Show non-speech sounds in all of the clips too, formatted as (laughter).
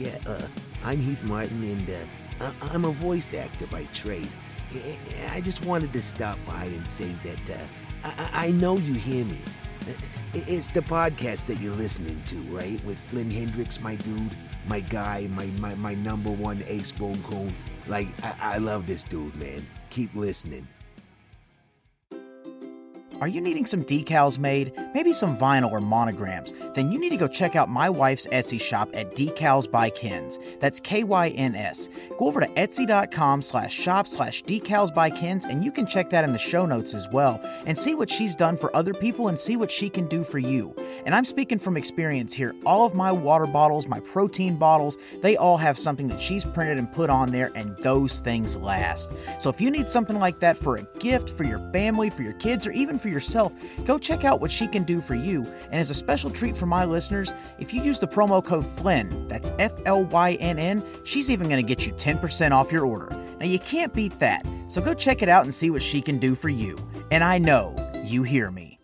yeah, uh, I'm Heath Martin, and uh, I- I'm a voice actor by trade. I-, I just wanted to stop by and say that uh, I-, I know you hear me. Uh, It's the podcast that you're listening to, right? With Flynn Hendrix, my dude, my guy, my my, my number one ace bone cone. Like, I-, I love this dude, man. Keep listening. Are you needing some decals made? Maybe some vinyl or monograms? Then you need to go check out my wife's Etsy shop at Decals by Kyns. That's K-Y-N-S. Go over to etsy.com slash shop slash decals by Kyns and you can check that in the show notes as well and see what she's done for other people and see what she can do for you. And I'm speaking from experience here. All of my water bottles, my protein bottles, they all have something that she's printed and put on there and those things last. So if you need something like that for a gift, for your family, for your kids, or even for yourself, go check out what she can do for you. And as a special treat for my listeners, if you use the promo code FLYNN, that's F L Y N N, she's even going to get you 10% off your order. Now, you can't beat that. So go check it out and see what she can do for you. And I know you hear me.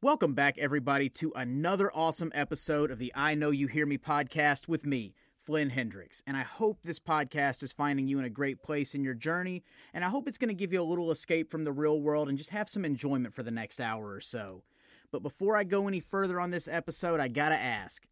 Welcome back, everybody, to another awesome episode of the I Know You Hear Me podcast with me. Flynn Hendrix, and I hope this podcast is finding you in a great place in your journey, and I hope it's going to give you a little escape from the real world and just have some enjoyment for the next hour or so. But before I go any further on this episode, I gotta ask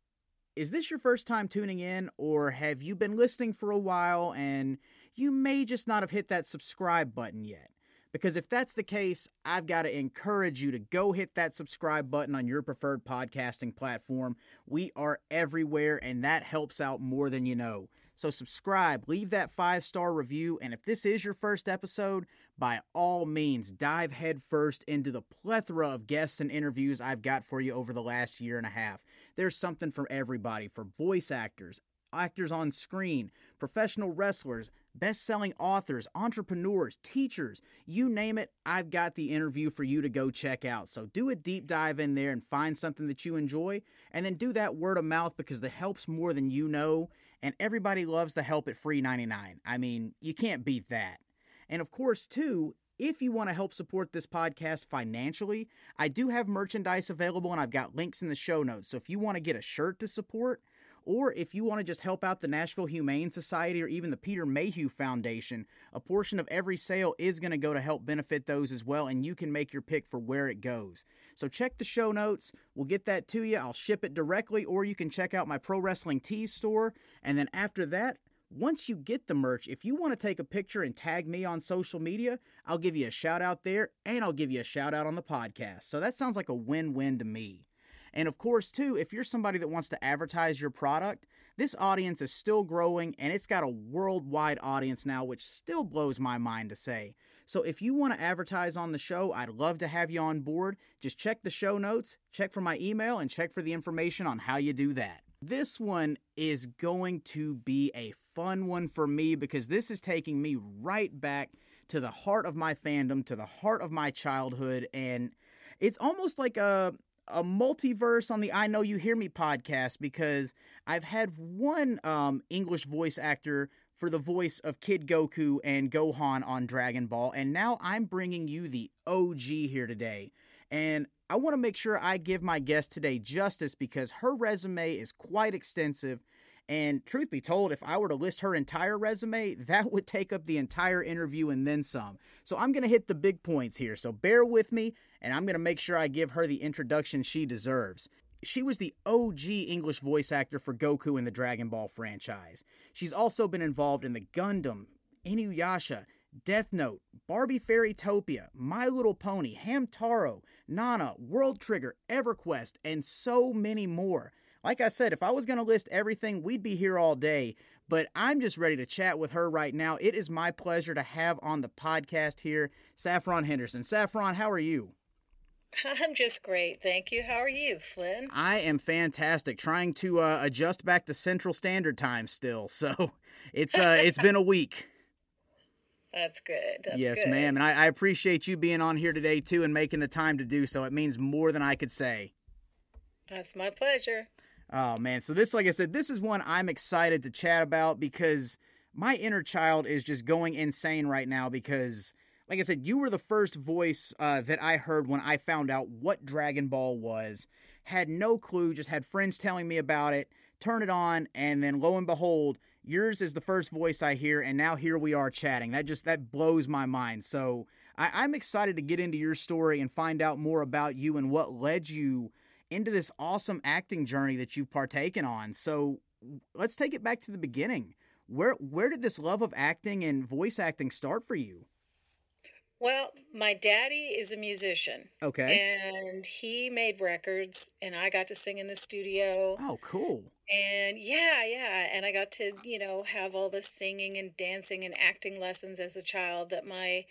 is this your first time tuning in, or have you been listening for a while and you may just not have hit that subscribe button yet? Because if that's the case, I've got to encourage you to go hit that subscribe button on your preferred podcasting platform. We are everywhere, and that helps out more than you know. So, subscribe, leave that five star review, and if this is your first episode, by all means, dive headfirst into the plethora of guests and interviews I've got for you over the last year and a half. There's something for everybody for voice actors, actors on screen, professional wrestlers, best selling authors, entrepreneurs, teachers, you name it, I've got the interview for you to go check out. So do a deep dive in there and find something that you enjoy, and then do that word of mouth because the help's more than you know, and everybody loves the help at free 99. I mean, you can't beat that. And of course, too, if you want to help support this podcast financially, I do have merchandise available and I've got links in the show notes. So if you want to get a shirt to support, or if you want to just help out the Nashville Humane Society or even the Peter Mayhew Foundation, a portion of every sale is going to go to help benefit those as well, and you can make your pick for where it goes. So check the show notes. We'll get that to you. I'll ship it directly, or you can check out my Pro Wrestling Tees store. And then after that, once you get the merch, if you want to take a picture and tag me on social media, I'll give you a shout out there and I'll give you a shout out on the podcast. So that sounds like a win win to me. And of course, too, if you're somebody that wants to advertise your product, this audience is still growing and it's got a worldwide audience now, which still blows my mind to say. So if you want to advertise on the show, I'd love to have you on board. Just check the show notes, check for my email, and check for the information on how you do that. This one is going to be a fun one for me because this is taking me right back to the heart of my fandom, to the heart of my childhood, and it's almost like a a multiverse on the I Know You Hear Me podcast because I've had one um, English voice actor for the voice of Kid Goku and Gohan on Dragon Ball, and now I'm bringing you the OG here today. And I want to make sure I give my guest today justice because her resume is quite extensive. And truth be told, if I were to list her entire resume, (laughs) that would take up the entire interview and then some. So I'm going to hit the big points here. So bear with me, and I'm going to make sure I give her the introduction she deserves. She was the OG English voice actor for Goku in the Dragon Ball franchise. She's also been involved in the Gundam, Inuyasha, Death Note, Barbie Fairytopia, My Little Pony, Hamtaro, Nana, World Trigger, EverQuest, and so many more. Like I said, if I was going to list everything, we'd be here all day. But I'm just ready to chat with her right now. It is my pleasure to have on the podcast here Saffron Henderson. Saffron, how are you? (laughs) I'm just great. Thank you. How are you, Flynn? I am fantastic. Trying to uh, adjust back to Central Standard Time still. (laughs) So it's uh, it's been a week. (laughs) That's good. That's yes, good. ma'am. And I, I appreciate you being on here today too and making the time to do so. It means more than I could say. That's my pleasure. Oh man, so this like I said, this is one I'm excited to chat about because my inner child is just going insane right now because like I said, you were the first voice uh, that I heard when I found out what Dragon Ball was. Had no clue, just had friends telling me about it, turn it on, and then lo and behold, yours is the first voice I hear, and now here we are chatting. That just that blows my mind. So I, am excited to get into your story and find out more about you and what led you into this awesome acting journey that you've partaken on. So let's take it back to the beginning. Where where did this love of acting and voice acting start for you? Well, my daddy is a musician. Okay. And he made records and I got to sing in the studio. Oh, cool. And yeah, yeah, and I got to, you know, have all the singing and dancing and acting lessons as a child that my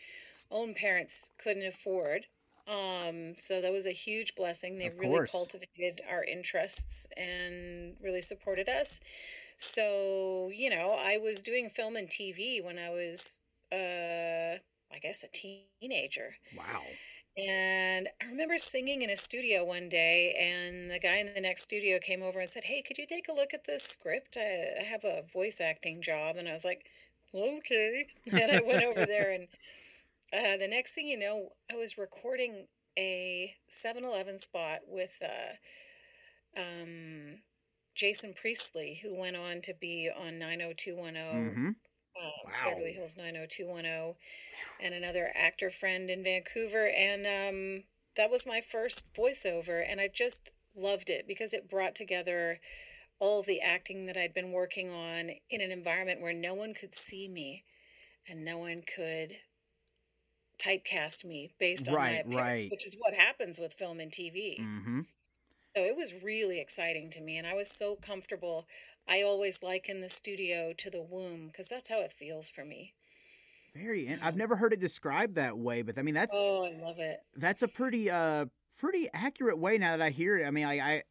own parents couldn't afford. Um, so that was a huge blessing. They really cultivated our interests and really supported us. So, you know, I was doing film and TV when I was uh I guess a teenager. Wow. And I remember singing in a studio one day, and the guy in the next studio came over and said, Hey, could you take a look at this script? I, have a voice acting job. And I was like, Okay. (laughs) And I went over there, and uh, the next thing you know, I was recording a 7 Eleven spot with uh, um, Jason Priestley, who went on to be on 90210. Mm-hmm uh, wow. Beverly Hills 90210, and another actor friend in Vancouver. And um, that was my first voiceover. And I just loved it because it brought together all the acting that I'd been working on in an environment where no one could see me and no one could typecast me based on right, my appearance, right. which is what happens with film and TV. Mm-hmm. So it was really exciting to me, and I was so comfortable. I always liken the studio to the womb because that's how it feels for me. Very, and I've never heard it described that way, but I mean that's oh, I love it. That's a pretty uh pretty accurate way now that I hear it. I mean, I, I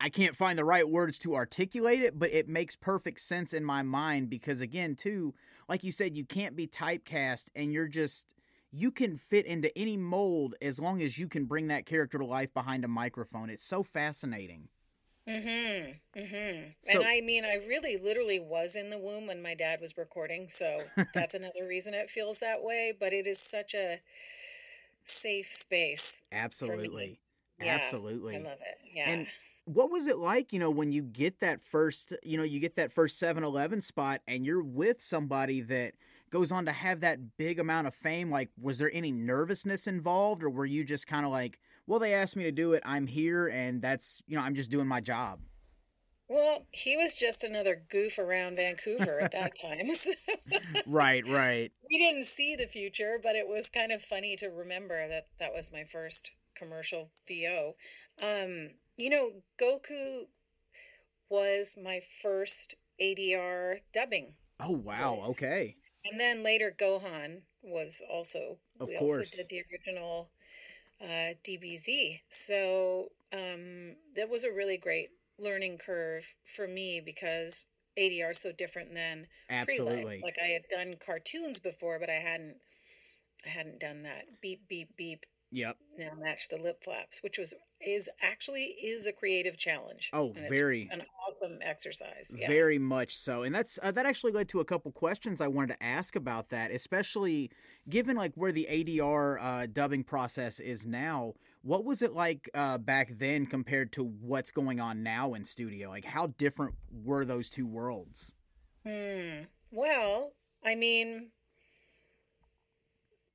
I can't find the right words to articulate it, but it makes perfect sense in my mind because again, too, like you said, you can't be typecast and you're just you can fit into any mold as long as you can bring that character to life behind a microphone. It's so fascinating. Mm-hmm. Mm-hmm. So, and I mean, I really literally was in the womb when my dad was recording, so (laughs) that's another reason it feels that way. But it is such a safe space. Absolutely. Yeah, Absolutely. I love it. Yeah. And what was it like, you know, when you get that first, you know, you get that first 7-Eleven spot and you're with somebody that goes on to have that big amount of fame? Like, was there any nervousness involved, or were you just kind of like, well, they asked me to do it, I'm here, and that's, you know, I'm just doing my job? Well, he was just another goof around Vancouver at that time. (laughs) right, right. We didn't see the future, but it was kind of funny to remember that that was my first commercial VO. Um, you know, Goku was my first ADR dubbing. Oh wow! Voice. Okay. And then later Gohan was also of we course. also did the original uh, DBZ. So um, that was a really great learning curve for me because ADR is so different than absolutely. Like I had done cartoons before, but I hadn't I hadn't done that beep beep beep. Yep. Now match the lip flaps, which was is actually is a creative challenge. Oh, very an awesome exercise. Yeah. Very much so, and that's uh, that actually led to a couple questions I wanted to ask about that, especially given like where the ADR uh, dubbing process is now. What was it like uh, back then compared to what's going on now in studio? Like, how different were those two worlds? Hmm. Well, I mean,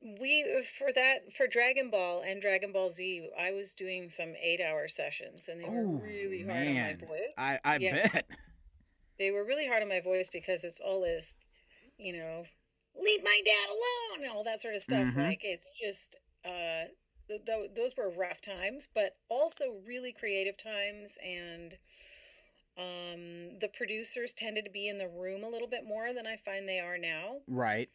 we for that for Dragon Ball and Dragon Ball Z, I was doing some eight hour sessions, and they were Ooh, really hard on my voice. I I yeah. bet (laughs) they were really hard on my voice because it's all this, you know, leave my dad alone and all that sort of stuff. Mm-hmm. Like it's just uh, th- th- those were rough times, but also really creative times and. Um, the producers tended to be in the room a little bit more than I find they are now. Right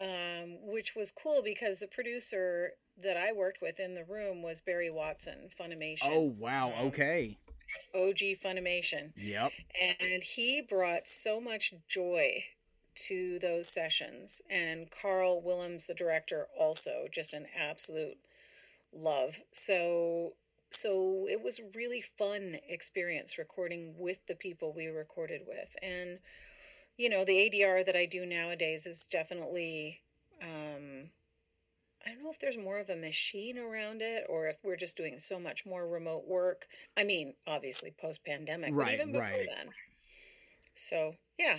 um, which was cool because the producer that I worked with in the room was Barry Watson, Funimation. Oh wow! Um, okay. OG Funimation. Yep. And he brought so much joy to those sessions, and Karl Willems, the director, also just an absolute love. So so it was really fun experience recording with the people we recorded with and you know, the ADR that I do nowadays is definitely um, I don't know if there's more of a machine around it or if we're just doing so much more remote work. I mean, obviously post pandemic, but Right, even before right. then. So, yeah.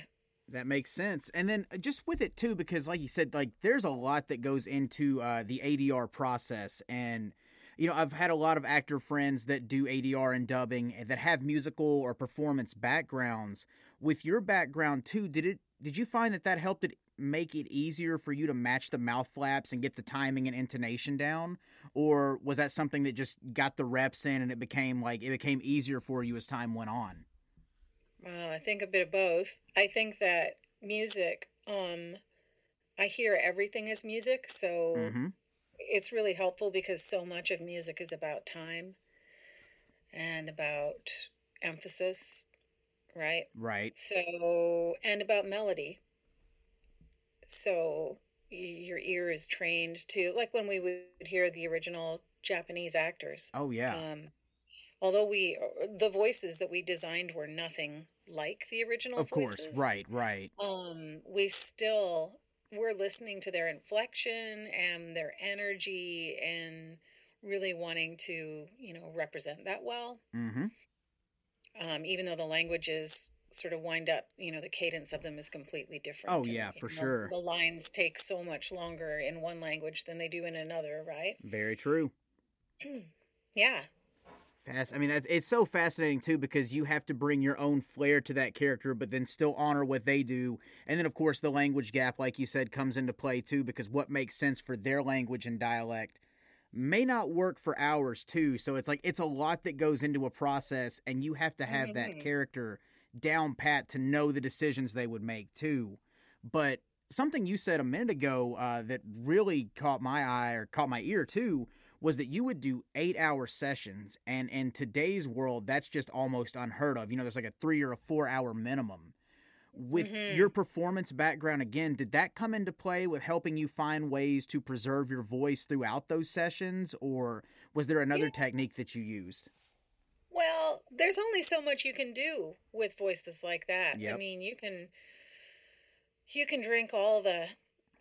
That makes sense. And then uh, just with it too, because like you said, like there's a lot that goes into uh, the ADR process. And, you know, I've had a lot of actor friends that do ADR and dubbing that have musical or performance backgrounds. With your background too, did it, did you find that that helped it make it easier for you to match the mouth flaps and get the timing and intonation down? Or was that something that just got the reps in and it became like, it became easier for you as time went on? Well, I think a bit of both. I think that music, um, I hear everything as music, so Mm-hmm. it's really helpful because so much of music is about time and about emphasis, right? Right. So, and about melody. So your ear is trained to, like when we would hear the original Japanese actors. Oh, yeah. Um, although we, the voices that we designed were nothing like the original of course. voices. Right, right. Um, we still, we're listening to their inflection and their energy and really wanting to, you know, represent that well Mm-hmm. Um, even though the languages sort of wind up, you know, the cadence of them is completely different. Oh, and, yeah, you for know, sure. The lines take so much longer in one language than they do in another, right? Very true. (clears throat) Yeah. Fast. I mean, that's it's so fascinating too because you have to bring your own flair to that character, but then still honor what they do. And then, of course, the language gap, like you said, comes into play too because what makes sense for their language and dialect may not work for ours too. So it's like it's a lot that goes into a process, and you have to have that Mhm. character down pat to know the decisions they would make too. But something you said a minute ago uh, that really caught my eye or caught my ear too was that you would do eight hour sessions and in today's world that's just almost unheard of you know there's like a three or a four hour minimum with Mhm. your performance background again did that come into play with helping you find ways to preserve your voice throughout those sessions or was there another technique that you used Well, there's only so much you can do with voices like that. I mean, you can you can drink all the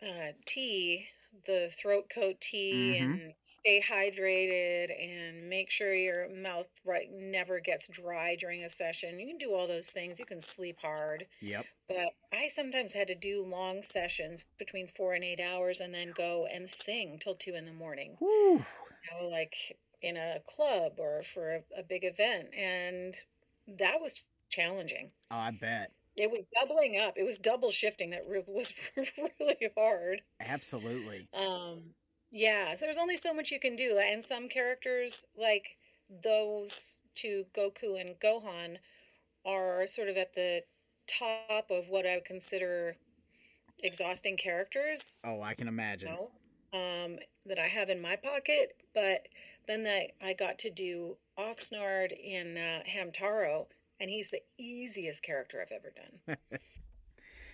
uh, tea, the throat coat tea, Mhm. and stay hydrated, and make sure your mouth right never gets dry during a session. You can do all those things. You can sleep hard, yep but I sometimes had to do long sessions between four and eight hours, and then go and sing till two in the morning Whew. you know, like in a club or for a, a big event. And that was challenging. oh, i bet It was doubling up. It was double shifting that (laughs) was (laughs) really hard. absolutely Um, yeah, so there's only so much you can do. And some characters, like those two, Goku and Gohan, are sort of at the top of what I would consider exhausting characters oh i can imagine know, um, that I have in my pocket. But then that I got to do Oxnard in uh, Hamtaro, and he's the easiest character I've ever done.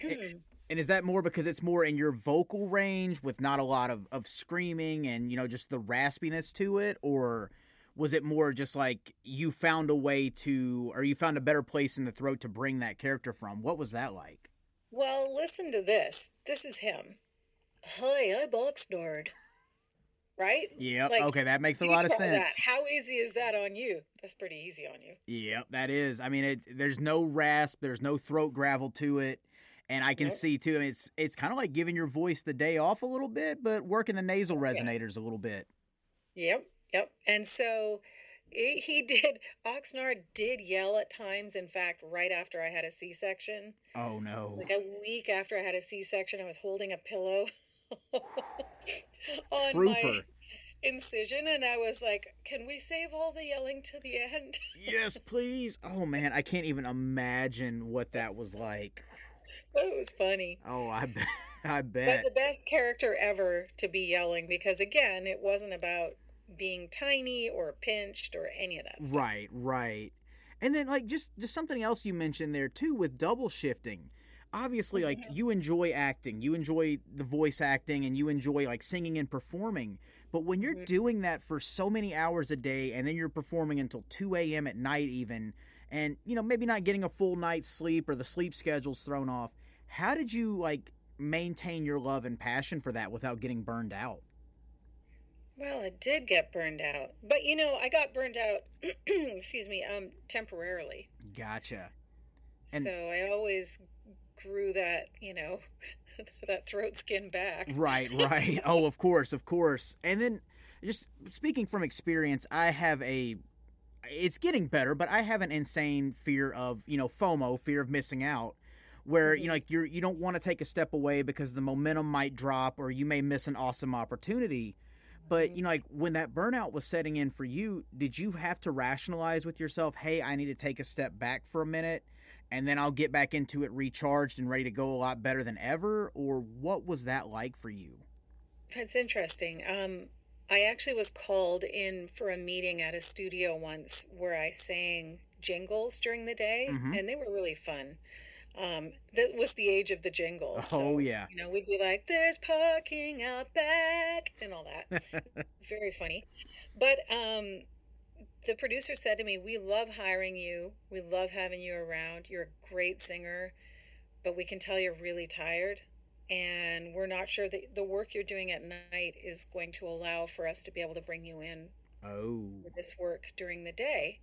(laughs) (clears throat) And is that more because it's more in your vocal range with not a lot of, of screaming and, you know, just the raspiness to it? Or was it more just like you found a way to, or you found a better place in the throat to bring that character from? What was that like? well, listen to this. This is him. Hi, I'm Oxnard. Right? Yep. Like, okay, that makes a lot of try that. sense. How easy is that on you? That's pretty easy on you. Yep, that is. I mean, it, there's no rasp, there's no throat gravel to it. And I can see too, I mean, it's it's kind of like giving your voice the day off a little bit, but working the nasal Yeah. resonators a little bit. Yep, yep. And so he he (laughs) did, Oxnard did yell at times. In fact, right after I had a C section, Oh no. like a week after I had a C section, I was holding a pillow (laughs) on my incision. And I was like, can we save all the yelling to the end? (laughs) yes, please. Oh man, I can't even imagine what that was like. It was funny. Oh, I bet. (laughs) I bet. But the best character ever to be yelling because, again, it wasn't about being tiny or pinched or any of that stuff. Right, right. And then like just just something else you mentioned there too with double shifting. Obviously like you enjoy acting, you enjoy the voice acting and you enjoy like singing and performing. But when you're Mhm. doing that for so many hours a day and then you're performing until 2 a.m. at night even and you know maybe not getting a full night's sleep or the sleep schedule's thrown off, how did you like maintain your love and passion for that without getting burned out? Well, it did get burned out. But you know, I got burned out (clears throat) excuse me, um temporarily. Gotcha. And- so I always grew that, you know, (laughs) that throat skin back. Right, right. (laughs) oh, of course, of course. And then just speaking from experience, I have a it's getting better, but I have an insane fear of, you know, FOMO, fear of missing out. Where you know, like you're you don't want to take a step away because the momentum might drop or you may miss an awesome opportunity. But you know, like when that burnout was setting in for you, did you have to rationalize with yourself, "Hey, I need to take a step back for a minute, and then I'll get back into it recharged and ready to go a lot better than ever"? Or what was that like for you? That's interesting. Um, I actually was called in for a meeting at a studio once where I sang jingles during the day, Mhm. and they were really fun. Um, that was the age of the jingles. Oh, so, yeah. You know, we'd be like, "There's parking out back," and all that. (laughs) Very funny. But um, the producer said to me, "We love hiring you. We love having you around. You're a great singer, but we can tell you're really tired." And we're not sure that the work you're doing at night is going to allow for us to be able to bring you in Oh, for this work during the day.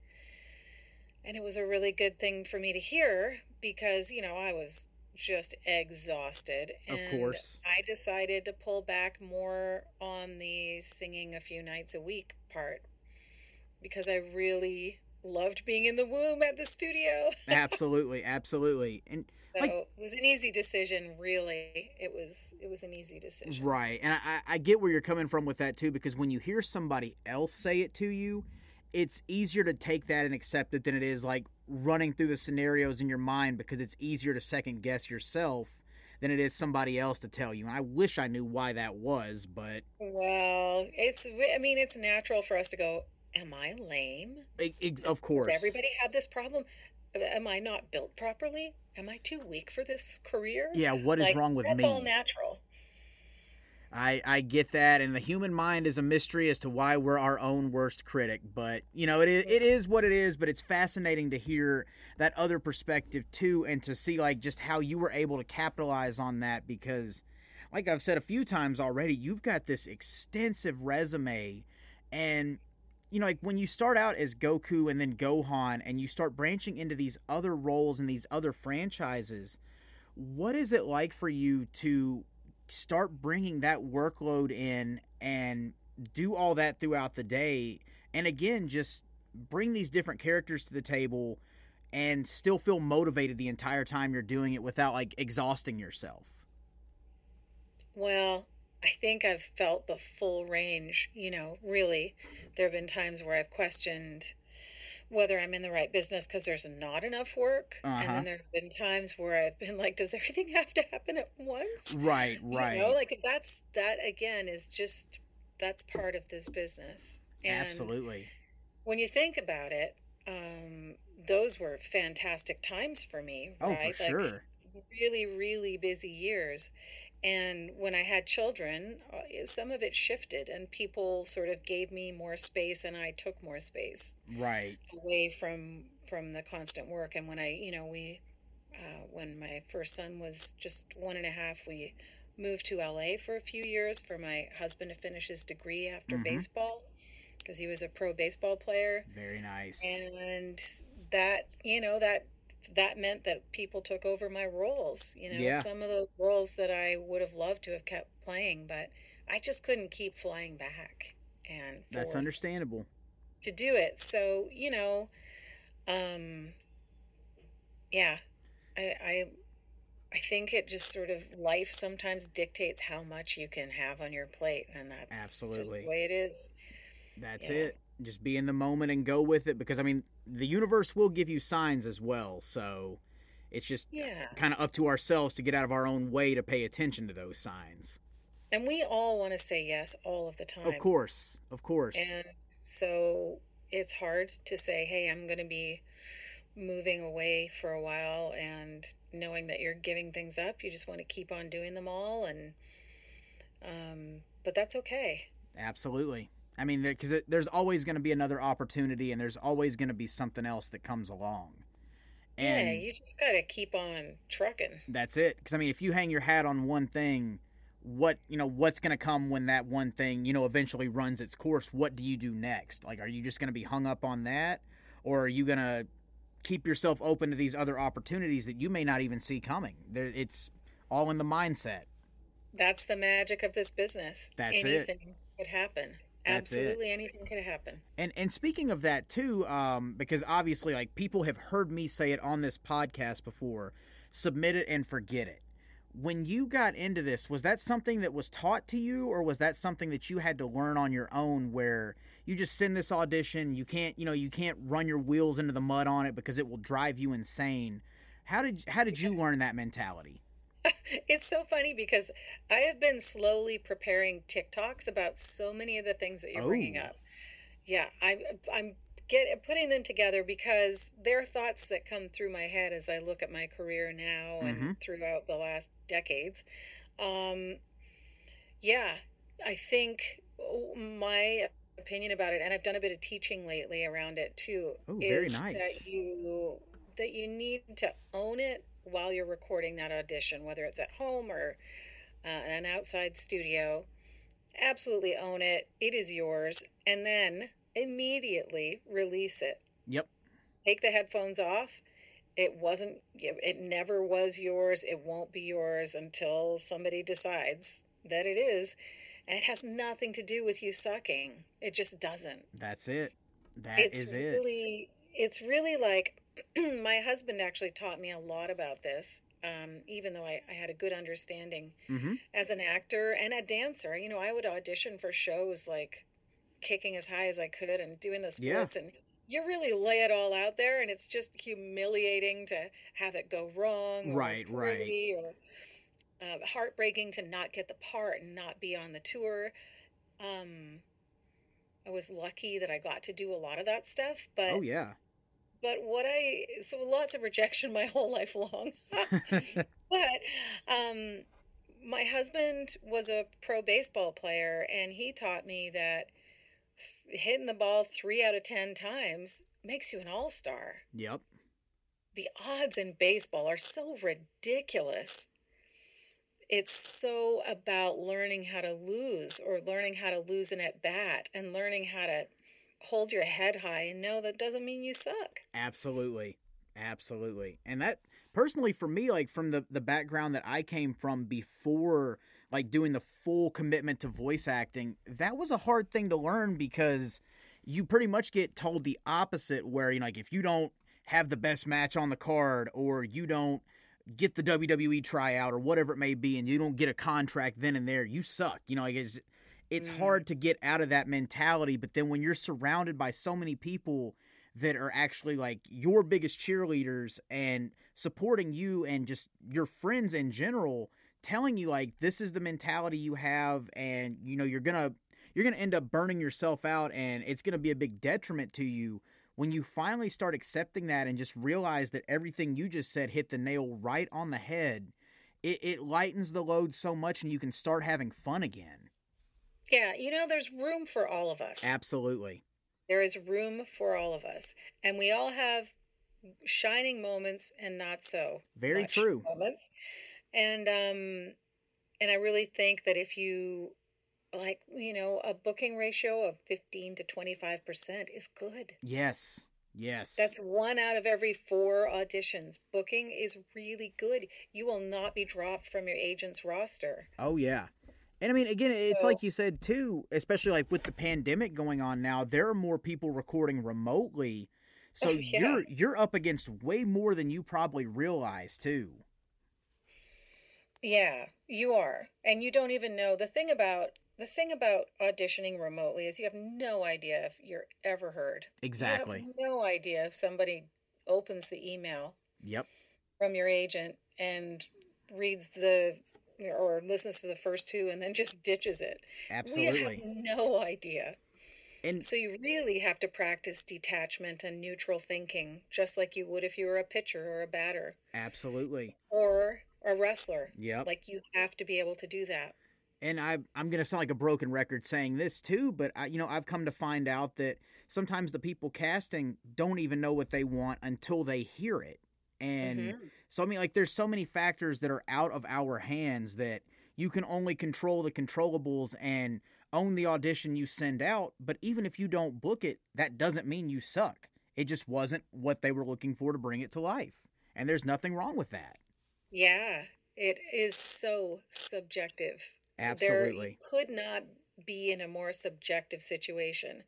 And it was a really good thing for me to hear because, you know, I was just exhausted. Of and course. I decided to pull back more on the singing a few nights a week part because I really loved being in the womb at the studio. (laughs) absolutely, absolutely. And So Like- it was an easy decision, really. It was it was an easy decision. Right. And I, I get where you're coming from with that too, because when you hear somebody else say it to you, it's easier to take that and accept it than it is like running through the scenarios in your mind because it's easier to second guess yourself than it is somebody else to tell you. And I wish I knew why that was, but Well, it's I mean it's natural for us to go, am I lame? it, it, of course. Does everybody have this problem? Am I not built properly? Am I too weak for this career? Yeah, what is Like, wrong with that's me? all natural. I, I get that, and the human mind is a mystery as to why we're our own worst critic. But you know, it is, it is what it is. But it's fascinating to hear that other perspective too, and to see like just how you were able to capitalize on that. Because, like I've said a few times already, you've got this extensive resume, and you know, like when you start out as Goku and then Gohan, and you start branching into these other roles and these other franchises. What is it like for you to start bringing that workload in and do all that throughout the day and again just bring these different characters to the table and still feel motivated the entire time you're doing it without like exhausting yourself Well, I think I've felt the full range, you know, really. There have been times where I've questioned whether I'm in the right business because there's not enough work. And Uh-huh. then there have been times where I've been like, does everything (laughs) have to happen at once? right right. You know, like that's that again is just that's part of this business. And absolutely when you think about it, um, those were fantastic times for me, oh right? for Like, sure really, really busy years. And when I had children, uh, some of it shifted, and people sort of gave me more space, and I took more space right away from from the constant work. And when I, you know, we, uh, when my first son was just one and a half, we moved to LA for a few years for my husband to finish his degree after Mhm. baseball, because he was a pro baseball player very nice and that you know that that meant that people took over my roles you know Yeah. some of the roles that i would have loved to have kept playing but i just couldn't keep flying back and that's understandable to do it so you know um yeah i i i think it just sort of life sometimes dictates how much you can have on your plate and that's Absolutely. the way it is That's Yeah. it. Just be in the moment and go with it because I mean, the universe will give you signs as well. So it's just yeah kind of up to ourselves to get out of our own way to pay attention to those signs. and we all want to say yes all of the time Of course. Of course. And so it's hard to say, hey, I'm going to be moving away for a while and knowing that you're giving things up. You just want to keep on doing them all. And, um, but that's okay. Absolutely. I mean, because there's always going to be another opportunity and there's always going to be something else that comes along. And yeah, you just got to keep on trucking. that's it. Because, I mean, if you hang your hat on one thing, what you know what's going to come when that one thing you know eventually runs its course what do you do next like are you just going to be hung up on that or are you going to keep yourself open to these other opportunities that you may not even see coming there it's all in the mindset that's the magic of this business that's anything it. could happen That's it. absolutely anything could happen And and speaking of that too, um, because obviously like people have heard me say it on this podcast before, submit it and forget it. When you got into this, was that something that was taught to you, or was that something that you had to learn on your own? Where you just send this audition, you can't, you know, you can't run your wheels into the mud on it because it will drive you insane. How did how did you learn that mentality? (laughs) It's so funny because I have been slowly preparing TikToks about so many of the things that you're bringing Oh. up. Yeah, I'm I'm get putting them together because they're thoughts that come through my head as I look at my career now and Mhm. throughout the last decades. Um, yeah, I think my opinion about it, and I've done a bit of teaching lately around it too, Oh, very is nice. that you that you need to own it while you're recording that audition, whether it's at home or uh, an outside studio. Absolutely own it. It is yours, and then immediately release it. Yep. Take the headphones off. It wasn't. It never was yours. It won't be yours until somebody decides that it is, and it has nothing to do with you sucking. It just doesn't That's it. That is it's it. really it's really like (clears throat) my husband actually taught me a lot about this um, even though I, I had a good understanding Mm-hmm. as an actor and a dancer you know i would audition for shows like kicking as high as i could and doing the Yeah. splits and you really lay it all out there and it's just humiliating to have it go wrong or Right, right. or uh, heartbreaking to not get the part and not be on the tour um, I was lucky that I got to do a lot of that stuff, but Oh yeah. But what I so lots of rejection my (laughs) whole life long. (laughs) but um my husband was a pro baseball player and he taught me that hitting the ball 3 out of 10 times makes you an all-star. Yep. The odds in baseball are so ridiculous. It's so about learning how to lose or learning how to lose an at bat and learning how to hold your head high and know that doesn't mean you suck. Absolutely. Absolutely. And that personally for me, like from the, the background that I came from before like doing the full commitment to voice acting, that was a hard thing to learn because you pretty much get told the opposite where, you know, like if you don't have the best match on the card or you don't get the WWE tryout or whatever it may be and you don't get a contract then and there, you suck. You know, like it's it's Mm. hard to get out of that mentality, but then when you're surrounded by so many people that are actually like your biggest cheerleaders and supporting you and just your friends in general telling you like this is the mentality you have and you know you're going to you're going to end up burning yourself out and it's going to be a big detriment to you when you finally start accepting that and just realize that everything you just said hit the nail right on the head it, it lightens the load so much and you can start having fun again Yeah, you know, there's room for all of us. absolutely There is room for all of us. And we all have shining moments and not so. Very true. Moments. And um and I really think that if you like, you know, a booking ratio of 15 to 25% is good. yes yes That's one out of every four auditions. Booking is really good. You will not be dropped from your agent's roster. Oh yeah. And I mean again it's So- like you said too, especially like with the pandemic going on now, there are more people recording remotely. (laughs) So yeah. you're you're up against way more than you probably realize too. Yeah, you are. And you don't even know the thing about the thing about auditioning remotely is you have no idea if you're ever heard. Exactly. You have no idea if somebody opens the email Yep. from your agent and reads the or listens to the first two and then just ditches it. Absolutely. We have (laughs) no idea. And So you really have to practice detachment and neutral thinking, just like you would if you were a pitcher or a batter absolutely. or a wrestler. Yeah. Like you have to be able to do that. and I I'm gonna sound like a broken record saying this too, but I you know I've come to find out that sometimes the people casting don't even know what they want until they hear it, and Mhm. So I mean like there's so many factors that are out of our hands that you can only control the controllables and own the audition you send out. But even if you don't book it, that doesn't mean you suck. It just wasn't what they were looking for to bring it to life. And there's nothing wrong with that. Yeah, it is so subjective. Absolutely. There could not be in a more subjective situation.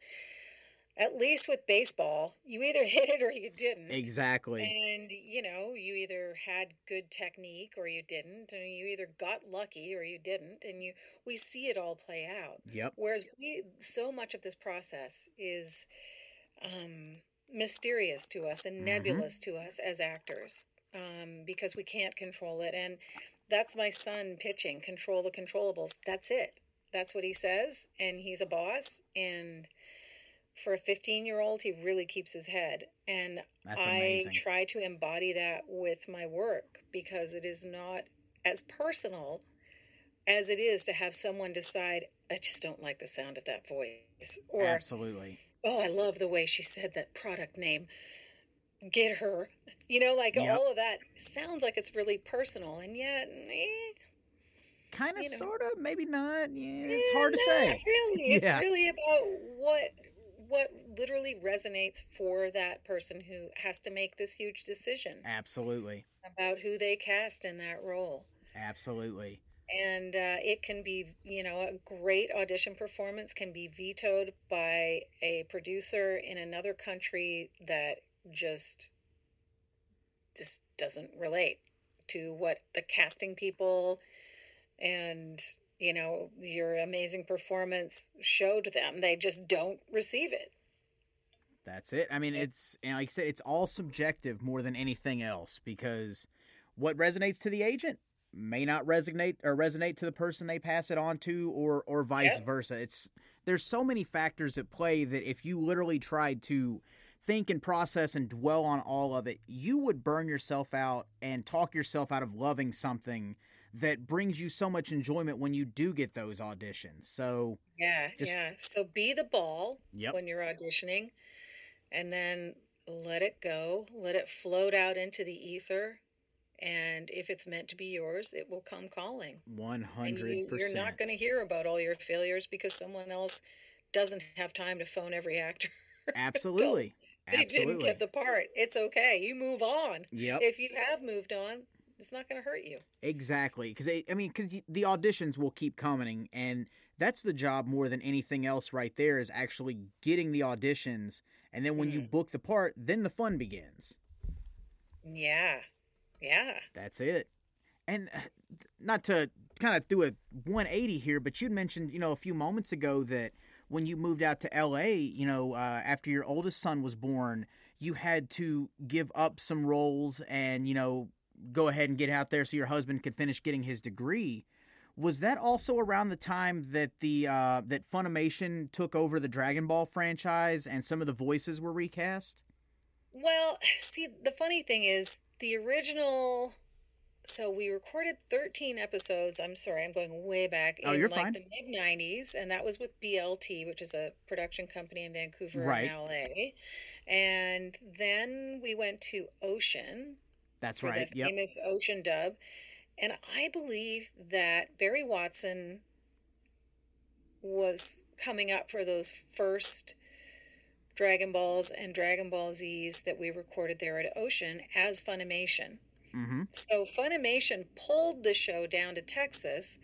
At least with baseball, you either (laughs) hit it or you didn't. Exactly. And, you know, you either had good technique or you didn't, and you either got lucky or you didn't, and you we see it all play out. Yep. Whereas we so much of this process is um, mysterious to us and Mhm. nebulous to us as actors um, because we can't control it. And that's my son pitching, control the controllables. That's it. That's what he says. And he's a boss. And for a 15 year old, he really keeps his head. And I try to embody that with my work because it is not as personal as it is to have someone decide, I just don't like the sound of that voice. Or, Absolutely. oh, I love the way she said that product name. Get her. You know, like Yep. all of that sounds like it's really personal. And yet, eh, Kind of, you know. sort of, maybe not. Yeah, it's eh, hard to say. Really. It's Yeah. really about what what literally resonates for that person who has to make this huge decision Absolutely. about who they cast in that role. Absolutely. and uh, it can be you know a great audition performance can be vetoed by a producer in another country that just just doesn't relate to what the casting people and you know your amazing performance showed them they just don't receive it That's it. I mean, it's and like I said, it's all subjective more than anything else because what resonates to the agent may not resonate or resonate to the person they pass it on to, or or vice Yep. versa. It's there's so many factors at play that if you literally tried to think and process and dwell on all of it, you would burn yourself out and talk yourself out of loving something that brings you so much enjoyment when you do get those auditions. So, yeah Just- yeah so be the ball Yep. when you're auditioning and then let it go let it float out into the ether and if it's meant to be yours it will come calling one and hundred you, you're not going to hear about all your failures because someone else doesn't have time to phone every actor (laughs) Absolutely. they Absolutely. didn't get the part it's okay you move on Yep. if you have moved on it's not going to hurt you Exactly, because I mean, because the auditions will keep coming, and that's the job more than anything else. Right there is actually getting the auditions, and then when you Mhm. book the part, then the fun begins. yeah yeah That's it. And uh, not to kind of do a 180 here, but you mentioned, you know, a few moments ago that when you moved out to LA, you know, uh, after your oldest son was born, you had to give up some roles and, you know, go ahead and get out there so your husband could finish getting his degree. Was that also around the time that the uh, that Funimation took over the Dragon Ball franchise and some of the voices were recast? Well, (laughs) see, the funny thing is, the original. So we recorded 13 episodes. I'm sorry, I'm going way back Oh, in you're like fine. the mid 90s, and that was with BLT, which is a production company in Vancouver Right. and LA. And then we went to Ocean That's right. the Yep. famous Ocean dub. And I believe that Barry Watson was coming up for those first Dragon Balls and Dragon Ball Zs that we recorded there at Ocean as Funimation. Mm-hmm. So Funimation pulled the show down to Texas,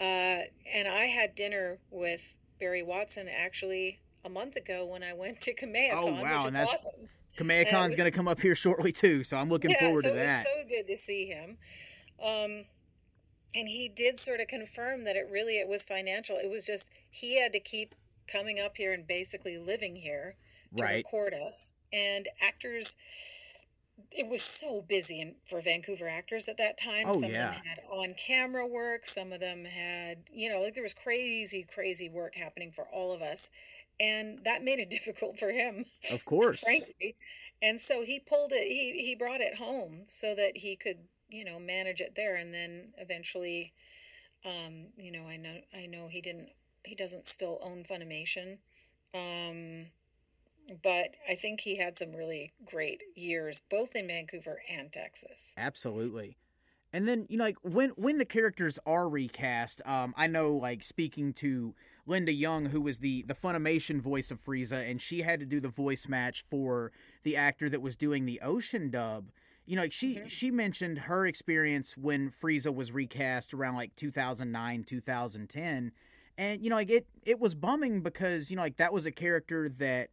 uh, and I had dinner with Barry Watson actually a month ago when I went to Kamehamecon, Oh, wow, which is and that's- awesome. Kamehamecon's going to come up here shortly too, so I'm looking yeah, forward so to that. It was so good to see him. Um, and he did sort of confirm that it really it was financial. It was just he had to keep coming up here and basically living here to Right. record us. And actors it was so busy in, for Vancouver actors at that time. Oh, some yeah. of them had on camera work, some of them had, you know, like there was crazy, crazy work happening for all of us. And that made it (laughs) difficult for him Of course. frankly. And so he pulled it, he, he brought it home so that he could, you know, manage it there. And then eventually, um, you know, I know, I know he didn't, he doesn't still own Funimation. Um, but I think he had some really great years, both in Vancouver and Texas. Absolutely. And then you know, like when when the characters are recast, um, I know like speaking to Linda Young, who was the the Funimation voice of Frieza, and she had to do the voice match for the actor that was doing the Ocean dub. You know, like she mm-hmm. she mentioned her experience when Frieza was recast around like 2009, 2010, and you know, like it it was bumming because you know, like that was a character that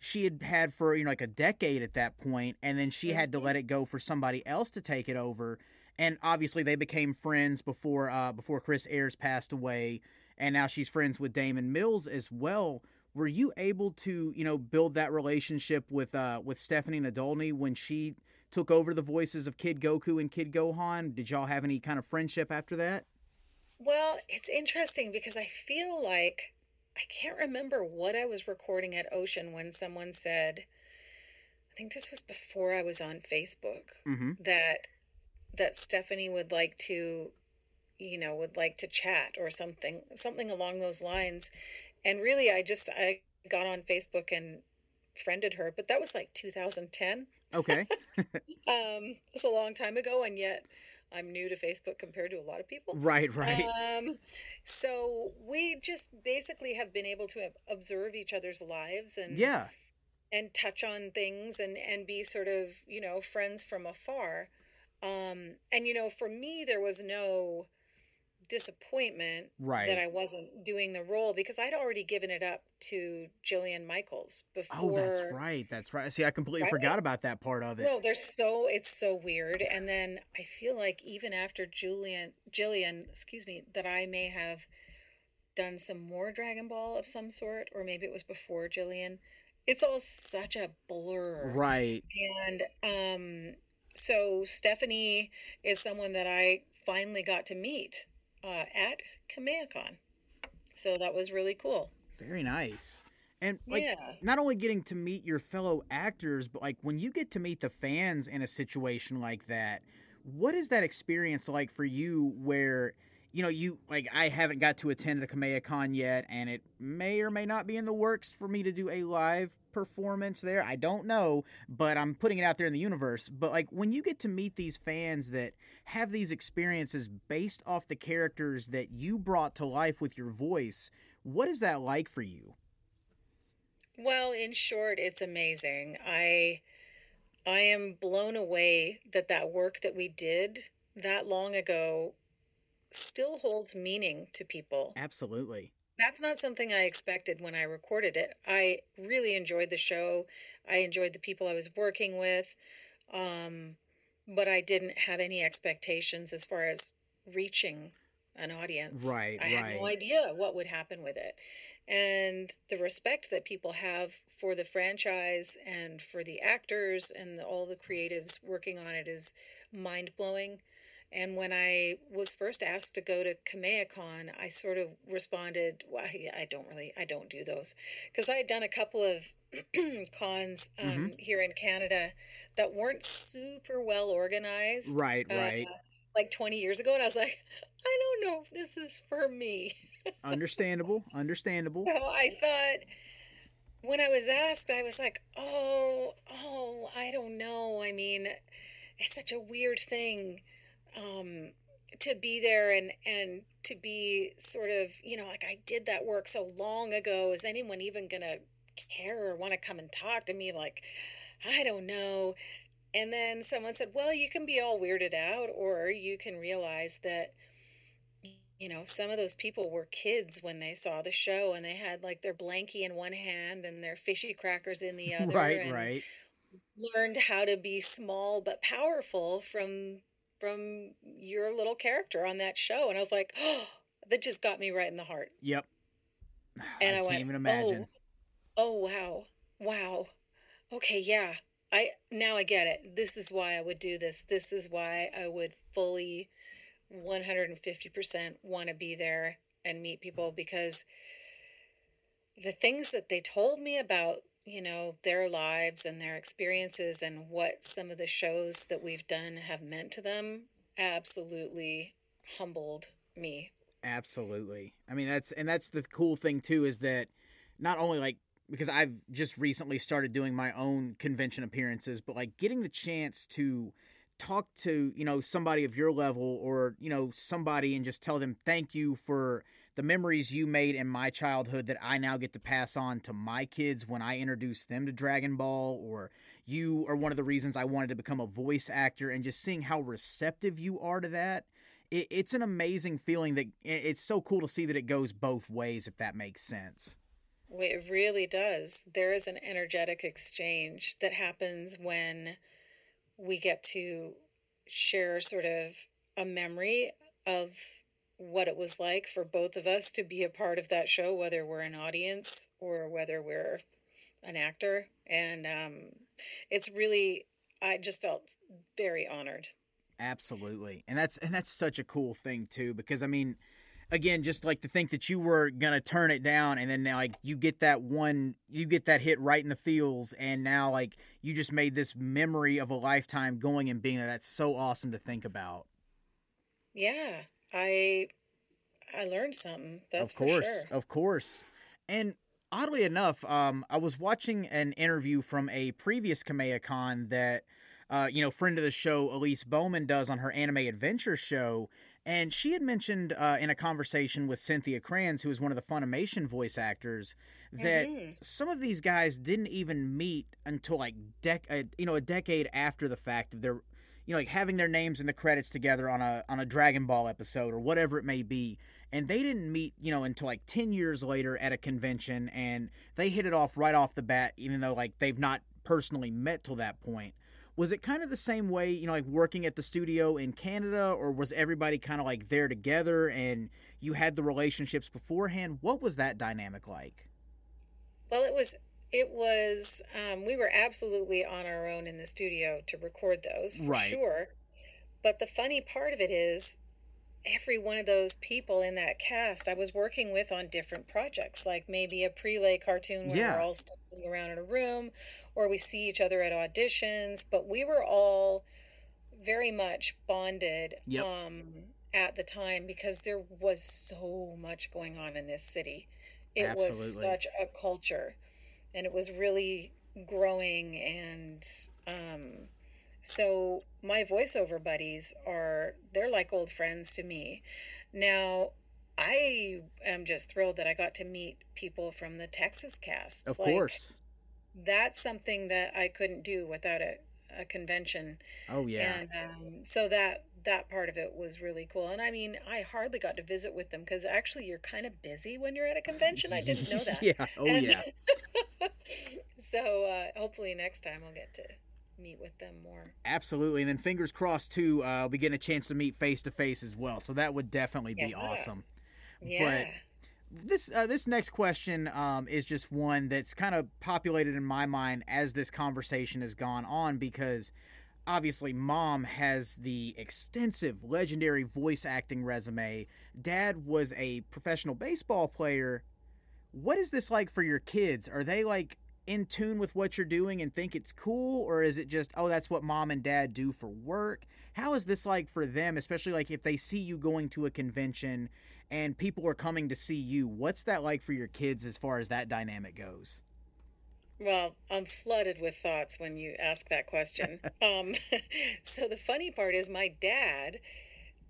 she had had for you know like a decade at that point, and then she had to mm-hmm. let it go for somebody else to take it over and obviously they became friends before uh, before Chris Ayres passed away, and now she's friends with Damon Mills as well. Were you able to you know build that relationship with uh, with Stephanie Nadolny when she took over the voices of Kid Goku and Kid Gohan? Did y'all have any kind of friendship after that? Well, it's interesting because I feel like I can't remember what I was recording at Ocean when someone said, I think this was before I was on Facebook, mm-hmm. that that Stephanie would like to, you know, would like to chat or something, something along those lines. And really, I just I got on Facebook and friended her, but that was like 2010. Okay. (laughs) um, it's a long time ago, and yet I'm new to Facebook compared to a lot of people. Right, right. Um, so we just basically have been able to observe each other's lives and yeah, and touch on things and and be sort of you know friends from afar. Um, and you know, for me, there was no disappointment right. that I wasn't doing the role because I'd already given it up to Jillian Michaels before. Oh, that's right. That's right. See, I completely right? forgot about that part of it. No, they're so it's so weird. And then I feel like even after Julian, Jillian, excuse me, that I may have done some more Dragon Ball of some sort, or maybe it was before Jillian. It's all such a blur, right? And um, so Stephanie is someone that I finally got to meet uh, at Kamehamecon. So that was really cool. Very nice. And like yeah. not only getting to meet your fellow actors, but like when you get to meet the fans in a situation like that, what is that experience like for you where you know, you like I haven't got to attend a Kamehamecon yet, and it may or may not be in the works for me to do a live performance there. I don't know, but I'm putting it out there in the universe. But like when you get to meet these fans that have these experiences based off the characters that you brought to life with your voice, what is that like for you? Well, in short, it's amazing. I I am blown away that that work that we did that long ago still holds meaning to people. Absolutely. That's not something I expected when I recorded it. I really enjoyed the show. I enjoyed the people I was working with. Um, but I didn't have any expectations as far as reaching an audience. Right, I right. had no idea what would happen with it. And the respect that people have for the franchise and for the actors and the, all the creatives working on it is mind blowing. And when I was first asked to go to Kamehamecon, I sort of responded, well, I don't really, I don't do those. Because I had done a couple of (clears throat) cons um, mm-hmm. here in Canada that weren't super well organized. Right, uh, right. Like 20 years ago. And I was like, (laughs) I don't know if this is for me. understandable, (laughs) understandable. So I thought, when I was asked, I was like, oh, oh, I don't know. I mean, it's such a weird thing um, to be there and and to be sort of you know like I did that work so long ago. Is anyone even gonna care or want to come and talk to me? Like I don't know. And then someone said, well, you can be all weirded out, or you can realize that you know, some of those people were kids when they saw the show and they had like their blankie in one hand and their fishy crackers in the (laughs) other. Right, right. Learned how to be small but powerful from from your little character on that show. And I was like, oh, (gasps) that just got me right in the heart. Yep. And I, I went, even imagine. Oh, oh, wow. Wow. Okay, yeah. I now I get it. This is why I would do this. This is why I would fully 150% want to be there and meet people because the things that they told me about you know, their lives and their experiences and what some of the shows that we've done have meant to them absolutely humbled me. Absolutely. I mean, that's, and that's the cool thing too is that not only like, because I've just recently started doing my own convention appearances, but like getting the chance to talk to you know somebody of your level or you know somebody and just tell them thank you for the memories you made in my childhood that I now get to pass on to my kids when I introduce them to Dragon Ball, or you are one of the reasons I wanted to become a voice actor, and just seeing how receptive you are to that. It, it's an amazing feeling that it's so cool to see that it goes both ways, if that makes sense. It really does. There is an energetic exchange that happens when we get to share sort of a memory of what it was like for both of us to be a part of that show, whether we're an audience or whether we're an actor. And um, it's really, I just felt very honored. Absolutely, and that's and that's such a cool thing too, because I mean, again, just like to think that you were gonna turn it down, and then now like you get that one, you get that hit right in the feels, and now like you just made this memory of a lifetime going and being there. That's so awesome to think about. Yeah, I I learned something. That's of course, sure. of course. And oddly enough, um, I was watching an interview from a previous Kamea that, uh, you know, friend of the show Elise Bowman does on her Anime Adventure show, and she had mentioned uh, in a conversation with Cynthia Cranz, who is one of the Funimation voice actors, that mm-hmm. some of these guys didn't even meet until like dec- uh, you know, a decade after the fact of their you know, like having their names in the credits together on a on a Dragon Ball episode or whatever it may be. And they didn't meet, you know, until like 10 years later at a convention and they hit it off right off the bat even though like they've not personally met till that point. Was it kind of the same way, you know, like working at the studio in Canada or was everybody kind of like there together and you had the relationships beforehand? What was that dynamic like? Well, it was it was um, we were absolutely on our own in the studio to record those for right. sure but the funny part of it is every one of those people in that cast i was working with on different projects like maybe a prelay cartoon where yeah. we're all standing around in a room or we see each other at auditions but we were all very much bonded yep. um, at the time because there was so much going on in this city it Absolutely. was such a culture and it was really growing and um, so my voiceover buddies are they're like old friends to me. Now i am just thrilled that i got to meet people from the texas cast. Of like, course. that's something that i couldn't do without a, a convention. Oh yeah. And um, so that that part of it was really cool. And I mean, I hardly got to visit with them because actually you're kind of busy when you're at a convention. I didn't know (laughs) that. yeah. Oh, and, yeah. (laughs) so uh, hopefully next time I'll get to meet with them more. Absolutely. And then fingers crossed, too, uh, I'll be getting a chance to meet face to face as well. So that would definitely be yeah. awesome. Yeah. But this uh, this next question um, is just one that's kind of populated in my mind as this conversation has gone on because obviously mom has the extensive legendary voice acting resume. Dad was a professional baseball player. What is this like for your kids? Are they like in tune with what you're doing and think it's cool or is it just oh that's what mom and dad do for work how is this like for them especially like if they see you going to a convention and people are coming to see you what's that like for your kids as far as that dynamic goes well, I'm flooded with thoughts when you ask that question. (laughs) um, (laughs) so the funny part is, my dad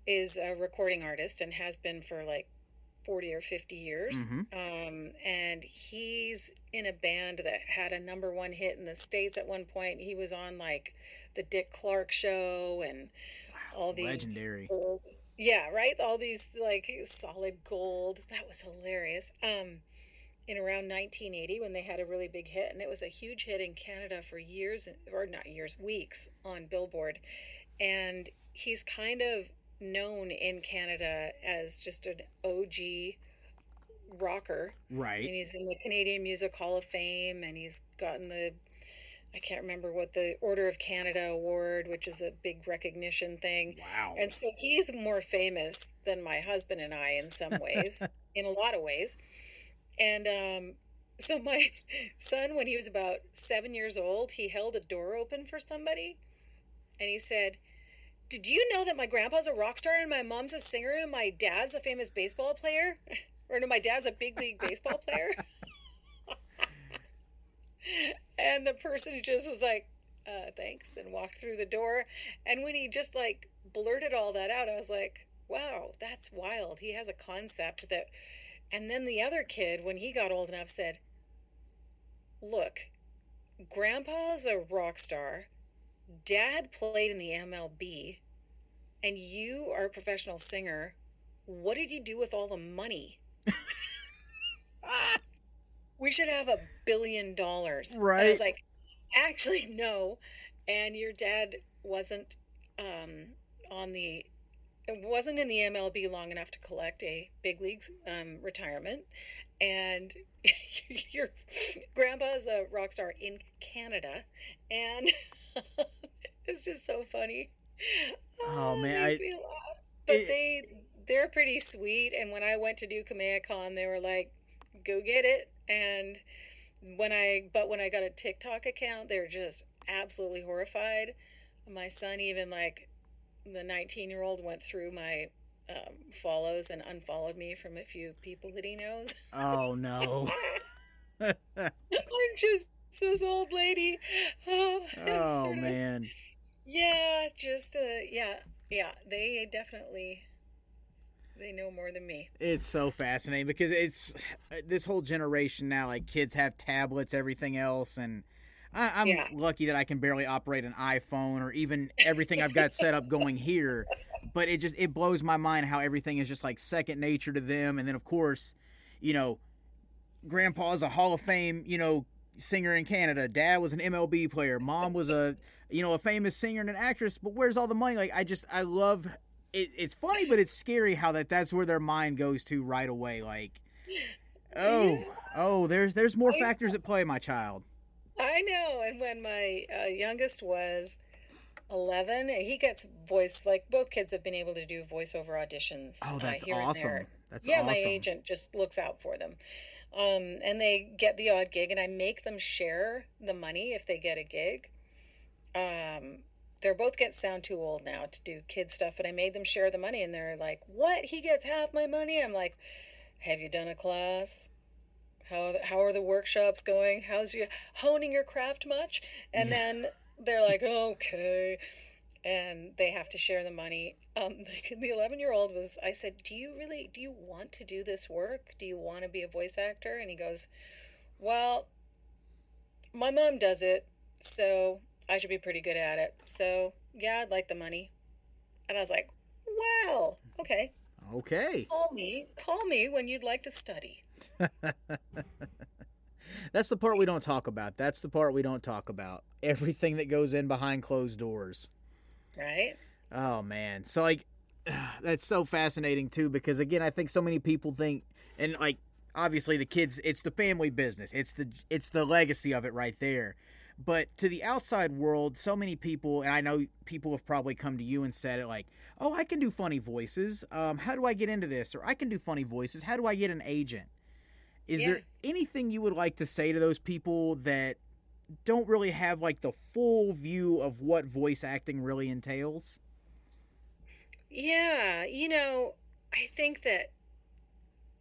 is a recording artist and has been for like 40 or 50 years. Mm-hmm. Um, and he's in a band that had a number one hit in the States at one point. He was on like the Dick Clark show and wow, all these. Legendary. Old, yeah, right? All these like solid gold. That was hilarious. Um, in around 1980 when they had a really big hit and it was a huge hit in Canada for years or not years weeks on Billboard and he's kind of known in Canada as just an OG rocker right and he's in the Canadian Music Hall of Fame and he's gotten the I can't remember what the Order of Canada award, which is a big recognition thing. Wow. And so he's more famous than my husband and I in some ways, (laughs) in a lot of ways. And um, so my (laughs) son, when he was about seven years old, he held a door open for somebody, and he said, "Did you know that my grandpa's a rock star and my mom's a singer and my dad's a famous baseball player, (laughs) or no, my dad's a big league baseball player?" (laughs) and the person just was like, uh, thanks, and walked through the door. And when he just like blurted all that out, I was like, wow, that's wild. He has a concept that. And then the other kid, when he got old enough, said, look, grandpa's a rock star, dad played in the MLB, and you are a professional singer. What did you do with all the money? we should have a billion dollars. And I was like, actually, no. And your dad wasn't um, on the, wasn't in the MLB long enough to collect a big leagues um, retirement. And (laughs) your grandpa is a rock star in Canada. And (laughs) it's just so funny. Oh, it man, I-. But it- they, they're pretty sweet. And when I went to do Kamehamecon, they were like, go get it. And when I, but when I got a TikTok account, they're just absolutely horrified. My son even like the 19 year old went through my um, follows and unfollowed me from a few people that he knows. Oh no. (laughs) (laughs) I'm just this old lady. (sighs) Oh, oh sort of- man. yeah, just uh, yeah, yeah. They definitely they know more than me. It's so fascinating because it's this whole generation now. Like kids have tablets, everything else, and I, I'm Yeah. lucky that I can barely operate an iPhone or even everything I've got set up going (laughs) here. But it just it blows my mind how everything is just like second nature to them. And then of course, you know, Grandpa's a Hall of Fame, you know, singer in Canada. Dad was an MLB player. Mom was a you know a famous singer and an actress. But where's all the money? Like I just I love it, it's funny, but it's scary how that that's where their mind goes to right away. Like, oh, oh, there's there's more factors at play, my child. I know. And when my uh, youngest was 11, he gets voice, like both kids have been able to do voiceover auditions. Oh, uh, that's here and there. That's yeah, my agent just looks out for them. Um, and they get the odd gig, and I make them share the money if they get a gig. Um, they're both get sound too old now to do kid stuff, but I made them share the money, and they're like, "What? He gets half my money?" I'm like, "Have you done a class? How are the, how are the workshops going? How's you honing your craft much?" And then they're like, "Okay." and they have to share the money. Um, (laughs) the 11 year old was, I said, Do you really, do you want to do this work? Do you want to be a voice actor? And he goes, Well, my mom does it, so I should be pretty good at it. So, yeah, I'd like the money. And I was like, Well, okay. Okay, Call me, call me when you'd like to study. (laughs) that's the part we don't talk about. That's the part we don't talk about. Everything that goes in behind closed doors. Right? Oh man. So like (sighs) that's so fascinating too because again I think so many people think and like obviously the kids it's the family business. It's the it's the legacy of it right there. But to the outside world, so many people and I know people have probably come to you and said it like, "Oh, I can do funny voices. Um how do I get into this?" or "I can do funny voices. How do I get an agent?" Is there anything you would like to say to those people that don't really have like the full view of what voice acting really entails? Yeah, you know, I think that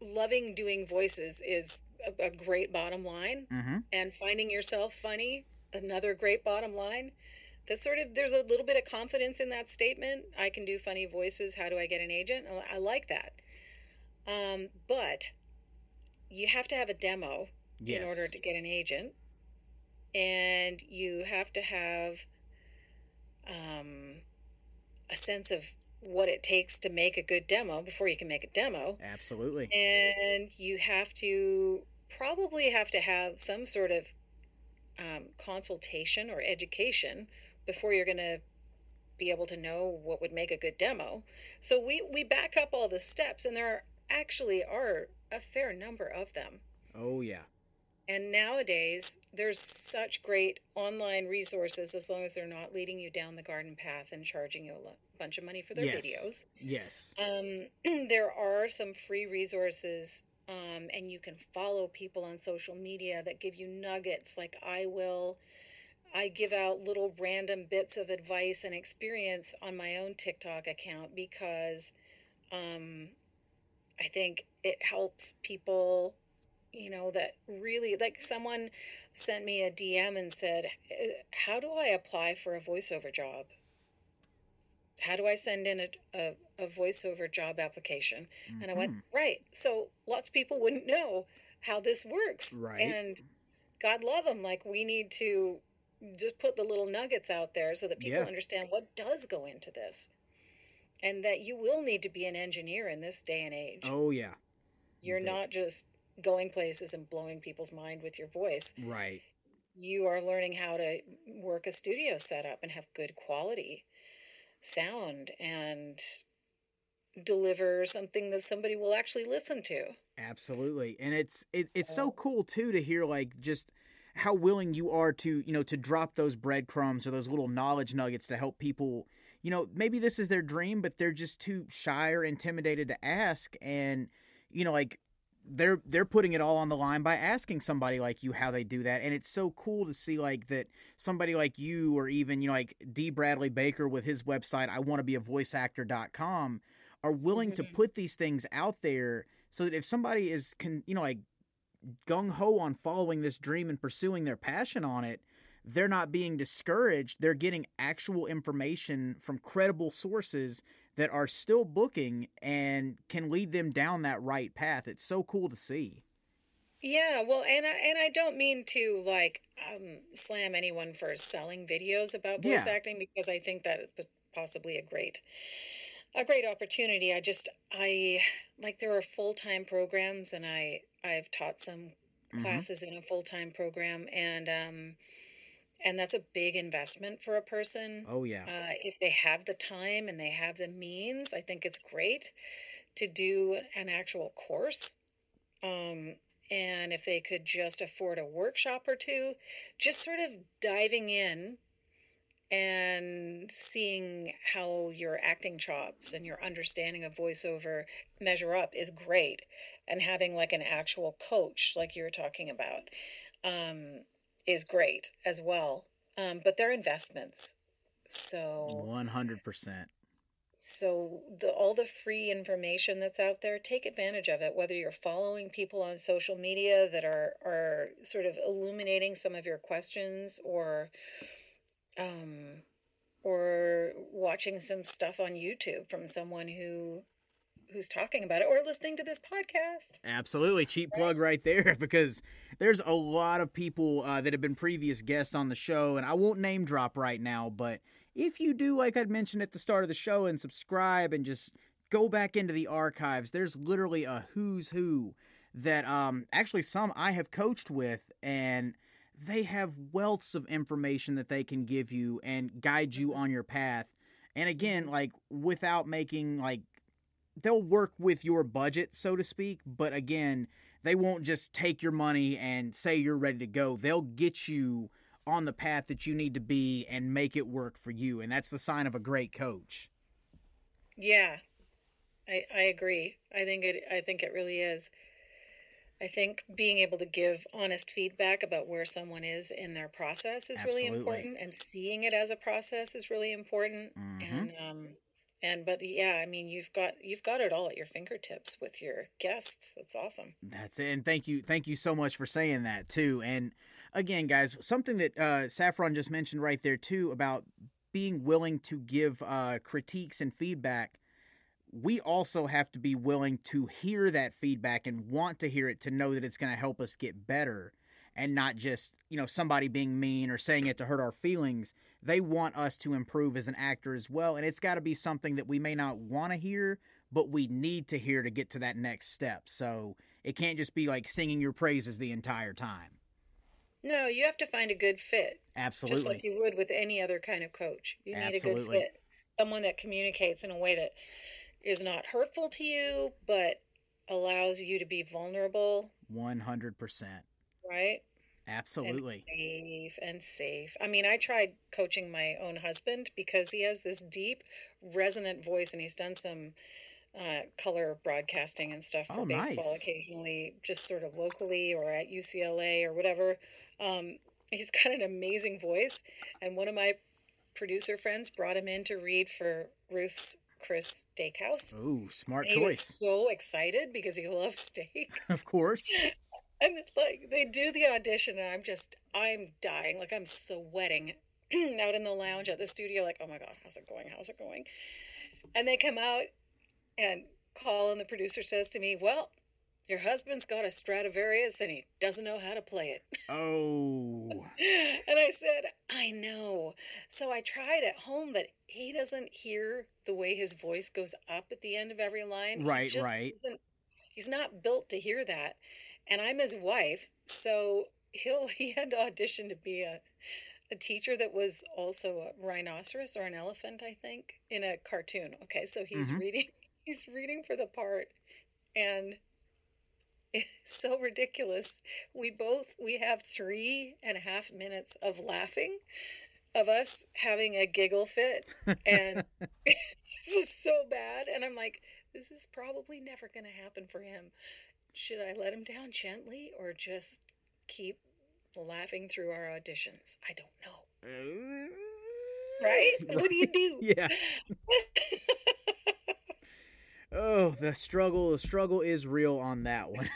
loving doing voices is a, a great bottom line. Mm-hmm. and finding yourself funny another great bottom line that's sort of there's a little bit of confidence in that statement i can do funny voices how do i get an agent i I like that um, but you have to have a demo in order to get an agent. And you have to have um, a sense of what it takes to make a good demo before you can make a demo. Absolutely. and you have to probably have to have some sort of um, consultation or education before you're going to be able to know what would make a good demo. So we we back up all the steps and there are actually are a fair number of them Oh yeah. and nowadays there's such great online resources as long as they're not leading you down the garden path and charging you a bunch of money for their Yes. videos Yes. um, (clears throat) there are some free resources, um, and you can follow people on social media that give you nuggets. Like I will, I give out little random bits of advice and experience on my own TikTok account because um, I think it helps people you know, that really, like someone sent me a DM and said, "Uh, How do I apply for a voiceover job? How do I send in a, a, a voiceover job application? And I went, Mhm. Right. So lots of people wouldn't know how this works. Right. And God love them. Like, we need to just put the little nuggets out there so that people Yeah. understand what does go into this. And that you will need to be an engineer in this day and age. Oh yeah. You're not just going places and blowing people's mind with your voice. Right. You are learning how to work a studio setup and have good quality sound and deliver something that somebody will actually listen to. Absolutely. And it's it, it's so cool too to hear like just how willing you are to, you know, to drop those breadcrumbs or those little knowledge nuggets to help people, you know, maybe this is their dream, but they're just too shy or intimidated to ask and you know, like they're they're putting it all on the line by asking somebody like you how they do that and it's so cool to see like that somebody like you or even you know like Dee Bradley Baker with his website i want to be a voice actor.com are willing to Mhm. put these things out there so that if somebody is can you know like gung ho on following this dream and pursuing their passion on it they're not being discouraged they're getting actual information from credible sources that are still booking and can lead them down that right path it's so cool to see Yeah, well, and I and I don't mean to like um, slam anyone for selling videos about voice Yeah. acting because I think that possibly a great a great opportunity. I just I like there are full time programs, and I I've taught some Mhm. classes in a full time program, and um and that's a big investment for a person. oh yeah Uh, if they have the time and they have the means, I think it's great to do an actual course. Um, and if they could just afford a workshop or two, just sort of diving in and seeing how your acting chops and your understanding of voiceover measure up is great. And having like an actual coach, like you were talking about, um, is great as well. Um, but they're investments. So 100% so the all the free information that's out there, take advantage of it. Whether you're following people on social media that are are sort of illuminating some of your questions, or um, or watching some stuff on YouTube from someone who who's talking about it, or listening to this podcast. Absolutely, cheap plug right there (laughs) because there's a lot of people uh, that have been previous guests on the show, and I won't name drop right now, but if you do, like I'd mentioned at the start of the show, and subscribe and just go back into the archives, there's literally a who's who that um actually some I have coached with, and they have wealths of information that they can give you and guide you on your path. And again, like without making like they'll work with your budget, so to speak, but again, they won't just take your money and say you're ready to go. They'll get you on the path that you need to be and make it work for you. And that's the sign of a great coach. Yeah, I I agree. I think it I think it really is. I think being able to give honest feedback about where someone is in their process is really important, and seeing it as a process is really important. Mhm. And um, and but yeah, I mean, you've got you've got it all at your fingertips with your guests. That's awesome. That's it. And thank you, thank you so much for saying that too. And again, guys, something that uh, Saffron just mentioned right there too about being willing to give uh, critiques and feedback. We also have to be willing to hear that feedback and want to hear it to know that it's going to help us get better and not just, you know, somebody being mean or saying it to hurt our feelings. They want us to improve as an actor as well. And it's got to be something that we may not want to hear, but we need to hear to get to that next step. So it can't just be like singing your praises the entire time. No, you have to find a good fit, Absolutely. just like you would with any other kind of coach. You need a good fit, someone that communicates in a way that is not hurtful to you, but allows you to be vulnerable, 100%. right? Absolutely. and safe and safe. I mean, I tried coaching my own husband because he has this deep, resonant voice, and he's done some uh, color broadcasting and stuff for Oh, baseball nice. occasionally, just sort of locally or at UCLA or whatever. Um, he's (laughs) got an amazing voice, and one of my producer friends brought him in to read for Ruth's Chris Steakhouse. Ooh, smart And he was choice. so excited because he (laughs) loves steak. Of course. (laughs) And like they do the audition, and I'm just, I'm dying. Like I'm sweating (clears throat) out in the lounge at the studio. Like, oh my God, how's it going? How's it going? And they come out, and call and the producer, says to me, Well, your husband's got a Stradivarius and he doesn't know how to play it. (laughs) Oh. and I said, I know. So I tried at home, but he doesn't hear the way his voice goes up at the end of every line. Right, just right. He's not built to hear that. And I'm his wife, so he'll (laughs) he had to audition to be a a teacher that was also a rhinoceros or an elephant, I think, in a cartoon. Okay, so he's Mhm. reading (laughs) he's reading for the part and it's so ridiculous. We both we have three and a half minutes of laughing of us having a giggle fit and (laughs) this is so bad and I'm like this is probably never going to happen for him. Should I let him down gently or just keep laughing through our auditions? I don't know. (laughs) Right? What do you do? (laughs) Yeah. Oh, the struggle, the struggle is real on that one.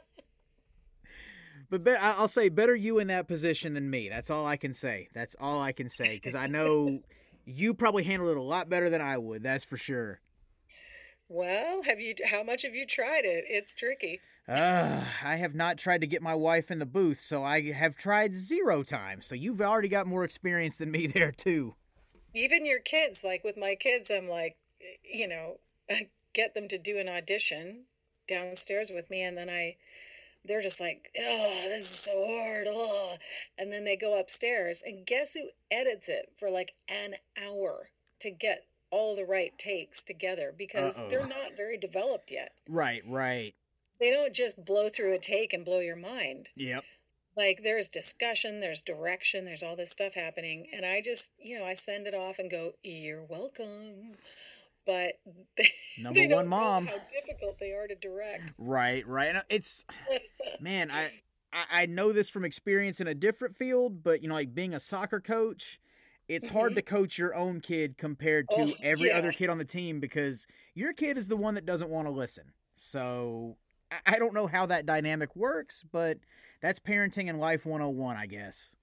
(laughs) but be- I'll say better you in that position than me. That's all I can say. That's all I can say because I know you probably handled it a lot better than I would. That's for sure. Well, have you how much have you tried it? It's tricky. Uh, I have not tried to get my wife in the booth, so I have tried zero times. So you've already got more experience than me (laughs) there too. Even your kids, like with my kids, I'm like, you know, I get them to do an audition downstairs with me, and then I, they're just like, oh, this is so hard, oh, and then they go upstairs, and guess who edits it for like an hour to get all the right takes together because Uh-oh. they're not very developed yet. Right, right. They don't just blow through a take and blow your mind. Yep. like there's discussion there's direction there's all this stuff happening and i just you know i send it off and go you're welcome but they, (laughs) Number they one mom. how difficult they are to direct Right, right. It's (laughs) man, I I know this from experience in a different field, but you know, like being a soccer coach, it's hard to coach your own kid compared to Mm-hmm. Oh, every other kid on the team because your kid is the one that doesn't want to listen. So I- don't know how that dynamic works, but that's parenting and life 101, I guess.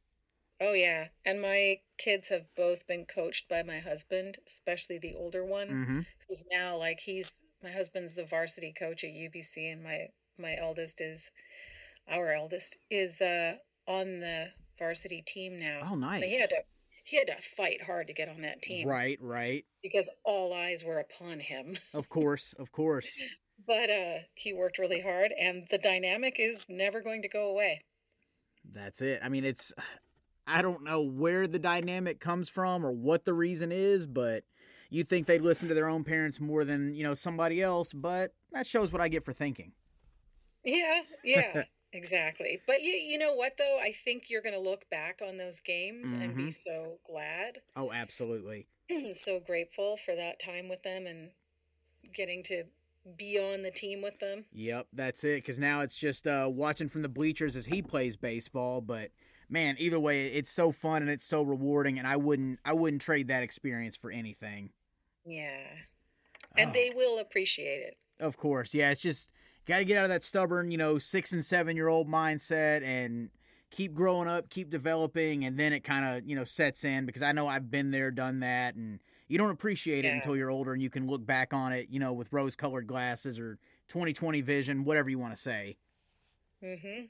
oh yeah and my kids have both been coached by my husband especially the older one Mm-hmm. who's now like he's my husband's the varsity coach at ubc and my my eldest is our eldest is uh on the varsity team now Oh, nice. he had to he had to fight hard to get on that team Right, right. because all eyes were upon him. Of course, of course. (laughs) But uh, he worked really hard, and the dynamic is never going to go away. That's it. I mean, it's I don't know where the dynamic comes from or what the reason is, but you think they'd listen to their own parents more than, you know, somebody else, but that shows what I get for thinking. Yeah, yeah, (laughs) exactly. But you, you know what though? I think you're going to look back on those games and be so glad, Oh, absolutely. (clears throat) so grateful for that time with them and getting to be on the team with them. Yep, that's it cuz now it's just uh watching from the bleachers as he plays baseball, but man, either way it's so fun and it's so rewarding and I wouldn't I wouldn't trade that experience for anything. Yeah, and Oh. they will appreciate it. Of course, yeah. It's just got to get out of that stubborn, you know, six and seven year old mindset and keep growing up, keep developing, and then it kind of you know sets in because I know I've been there, done that, and you don't appreciate it until you're older and you can look back on it, you know, with rose colored glasses or 2020 vision, whatever you want to say. Mm-hmm.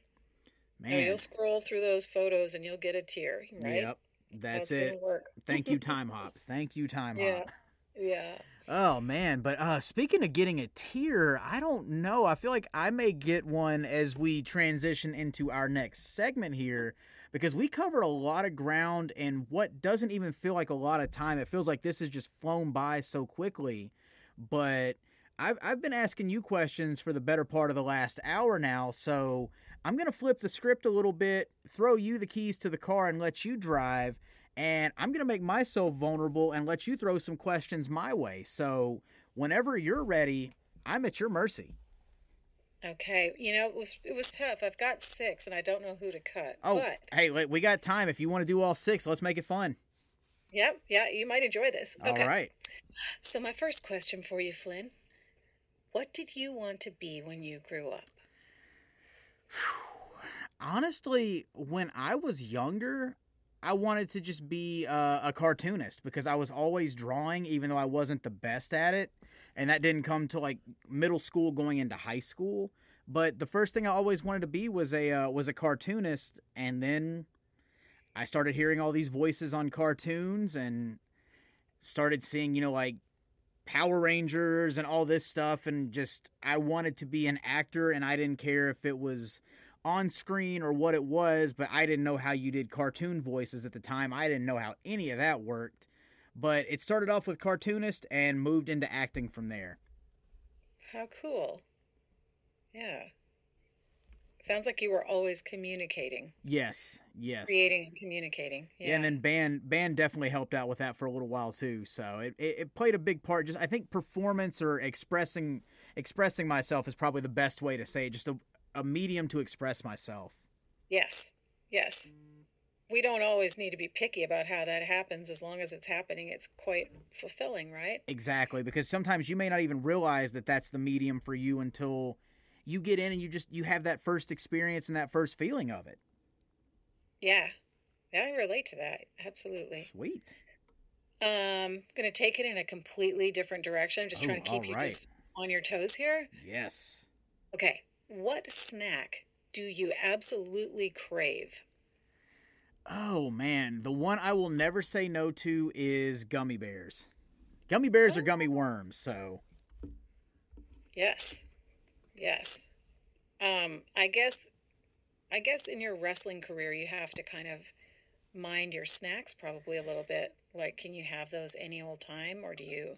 Man, you'll scroll through those photos and you'll get a tear, right? yep, that's gonna it. Thank you, (laughs) Timehop. Thank you, Time Yeah. Hop. Yeah. Oh man, but uh speaking of getting a tear, I don't know. I feel like I may get one as we transition into our next segment here because we covered a lot of ground in what doesn't even feel like a lot of time. It feels like this has just flown by so quickly. But I've I've been asking you questions for the better part of the last hour now, so I'm gonna flip the script a little bit, throw you the keys to the car and let you drive and I'm going to make myself vulnerable and let you throw some questions my way. So, whenever you're ready, I'm at your mercy. Okay. You know, it was it was tough. I've got six and I don't know who to cut. Oh, But hey, wait, we got time. If you want to do all six, let's make it fun. yep, yeah, you might enjoy this. Okay. All right. So my first question for you, Flynn. What did you want to be when you grew up? (sighs) Honestly, when I was younger, I wanted to just be uh, a cartoonist because I was always drawing, even though I wasn't the best at it. And that didn't come to like middle school, going into high school. But the first thing I always wanted to be was a uh, was a cartoonist, and then I started hearing all these voices on cartoons and started seeing, you know, like Power Rangers and all this stuff and just I wanted to be an actor and I didn't care if it was on screen or what it was, but I didn't know how you did cartoon voices at the time. I didn't know how any of that worked. But it started off with cartoonist and moved into acting from there. How cool. Yeah. Sounds like you were always communicating. Yes, yes. Creating and communicating. Yeah. yeah. and then band band definitely helped out with that for a little while too. So it, it, it played a big part. Just I think performance or expressing expressing myself is probably the best way to say it. Just a, a medium to express myself. Yes. Yes. We don't always need to be picky about how that happens as long as it's happening. It's quite fulfilling, right? Exactly, because sometimes you may not even realize that that's the medium for you until you get in and you just you have that first experience and that first feeling of it. Yeah. Yeah, I relate to that. Absolutely. Sweet. Um, gonna take it in a completely different direction. I'm just Oh, trying to keep you just on your toes here. Yes. Okay. What snack do you absolutely crave? Oh man, the one I will never say no to is gummy bears. Gummy bears are gummy worms, so Yes. Yes. Um, I guess I guess in your wrestling career you have to kind of mind your snacks probably a little bit. Like can you have those any old time or do you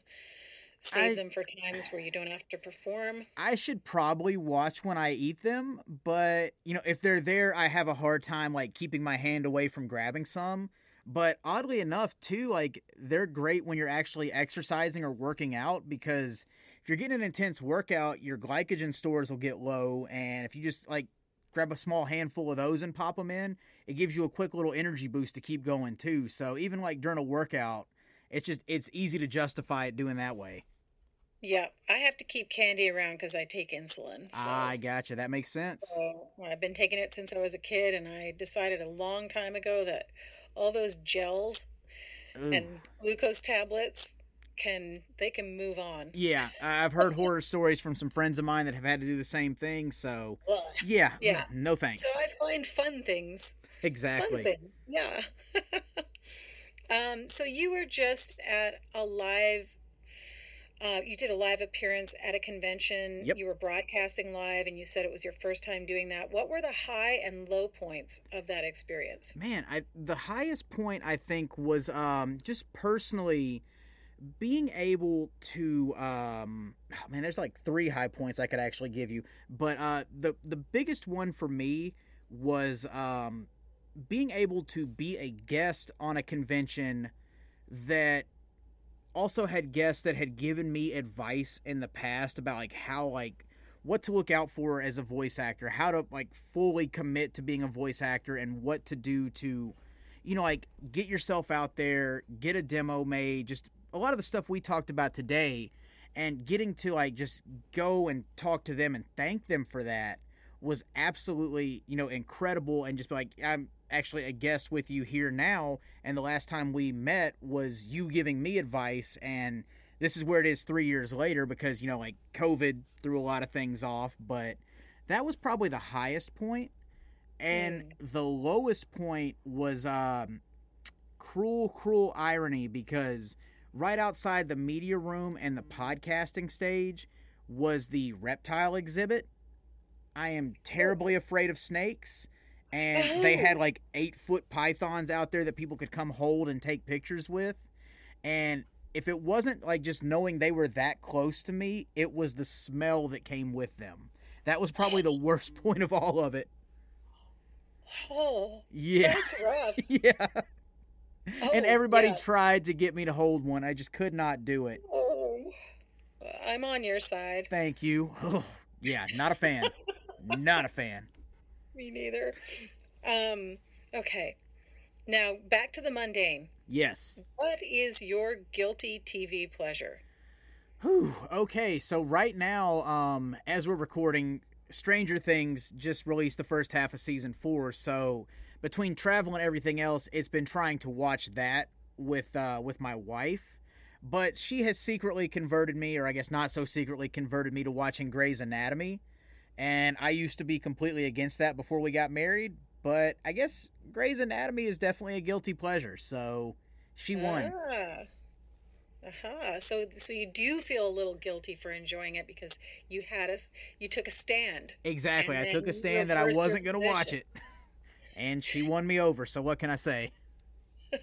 save I- them for times where you don't have to perform? I should probably watch when I eat them, but you know, if they're there, I have a hard time like keeping my hand away from grabbing some. But oddly enough, too, like they're great when you're actually exercising or working out because if you're getting an intense workout, your glycogen stores will get low, and if you just like grab a small handful of those and pop them in, it gives you a quick little energy boost to keep going too. So even like during a workout, it's just it's easy to justify it doing that way. Yeah, I have to keep candy around because I take insulin. So. Ah, I gotcha. That makes sense. So I've been taking it since I was a kid, and I decided a long time ago that all those gels Ooh. and glucose tablets can they can move on. Yeah, I've heard horror stories from some friends of mine that have had to do the same thing. So, yeah, Yeah. no thanks. So I find fun things. Fun Exactly. things. Yeah. (laughs) um, so you were just at a live. Uh, you did a live appearance at a convention. Yep. You were broadcasting live, and you said it was your first time doing that. What were the high and low points of that experience? Man, I the highest point I think was um just personally being able to um oh, man there's like three high points I could actually give you but uh the the biggest one for me was um being able to be a guest on a convention that also had guests that had given me advice in the past about like how like what to look out for as a voice actor, how to like fully commit to being a voice actor and what to do to you know like get yourself out there, get a demo made, just a lot of the stuff we talked about today and getting to like just go and talk to them and thank them for that was absolutely, you know, incredible and just like I'm actually a guest with you here now. And the last time we met was you giving me advice. And this is where it is 3 years later because you know like covid threw a lot of things off. But that was probably the highest point. And the lowest point was um cruel cruel irony because right outside the media room and the podcasting stage was the reptile exhibit i am terribly afraid of snakes and they oh. had like eight foot pythons out there that people could come hold and take pictures with. And if it wasn't like just knowing they were that close to me it was the smell that came with them. That was probably the worst (laughs) point of all of it. Oh, yeah. (laughs) yeah. Oh, and everybody yeah. tried to get me to hold one. I just could not do it. Oh, I'm on your side. thank you. Oh, (laughs) yeah not a fan not a fan (laughs) Me neither. Um, okay. Now back to the mundane. yes What is your guilty TV pleasure? Whew, okay, so right now, um, as we're recording, Stranger Things just released the first half of season four, so between travel and everything else, it's been trying to watch that with uh, with my wife. But she has secretly converted me, or I guess not so secretly converted me to watching Grey's Anatomy. And I used to be completely against that before we got married, but I guess Grey's Anatomy is definitely a guilty pleasure, so she won. Ah. huh. So so you do feel a little guilty for enjoying it because you had us you took a stand. Exactly. I took a stand that I wasn't going to watch it. And she won me over, so what can I say? (laughs)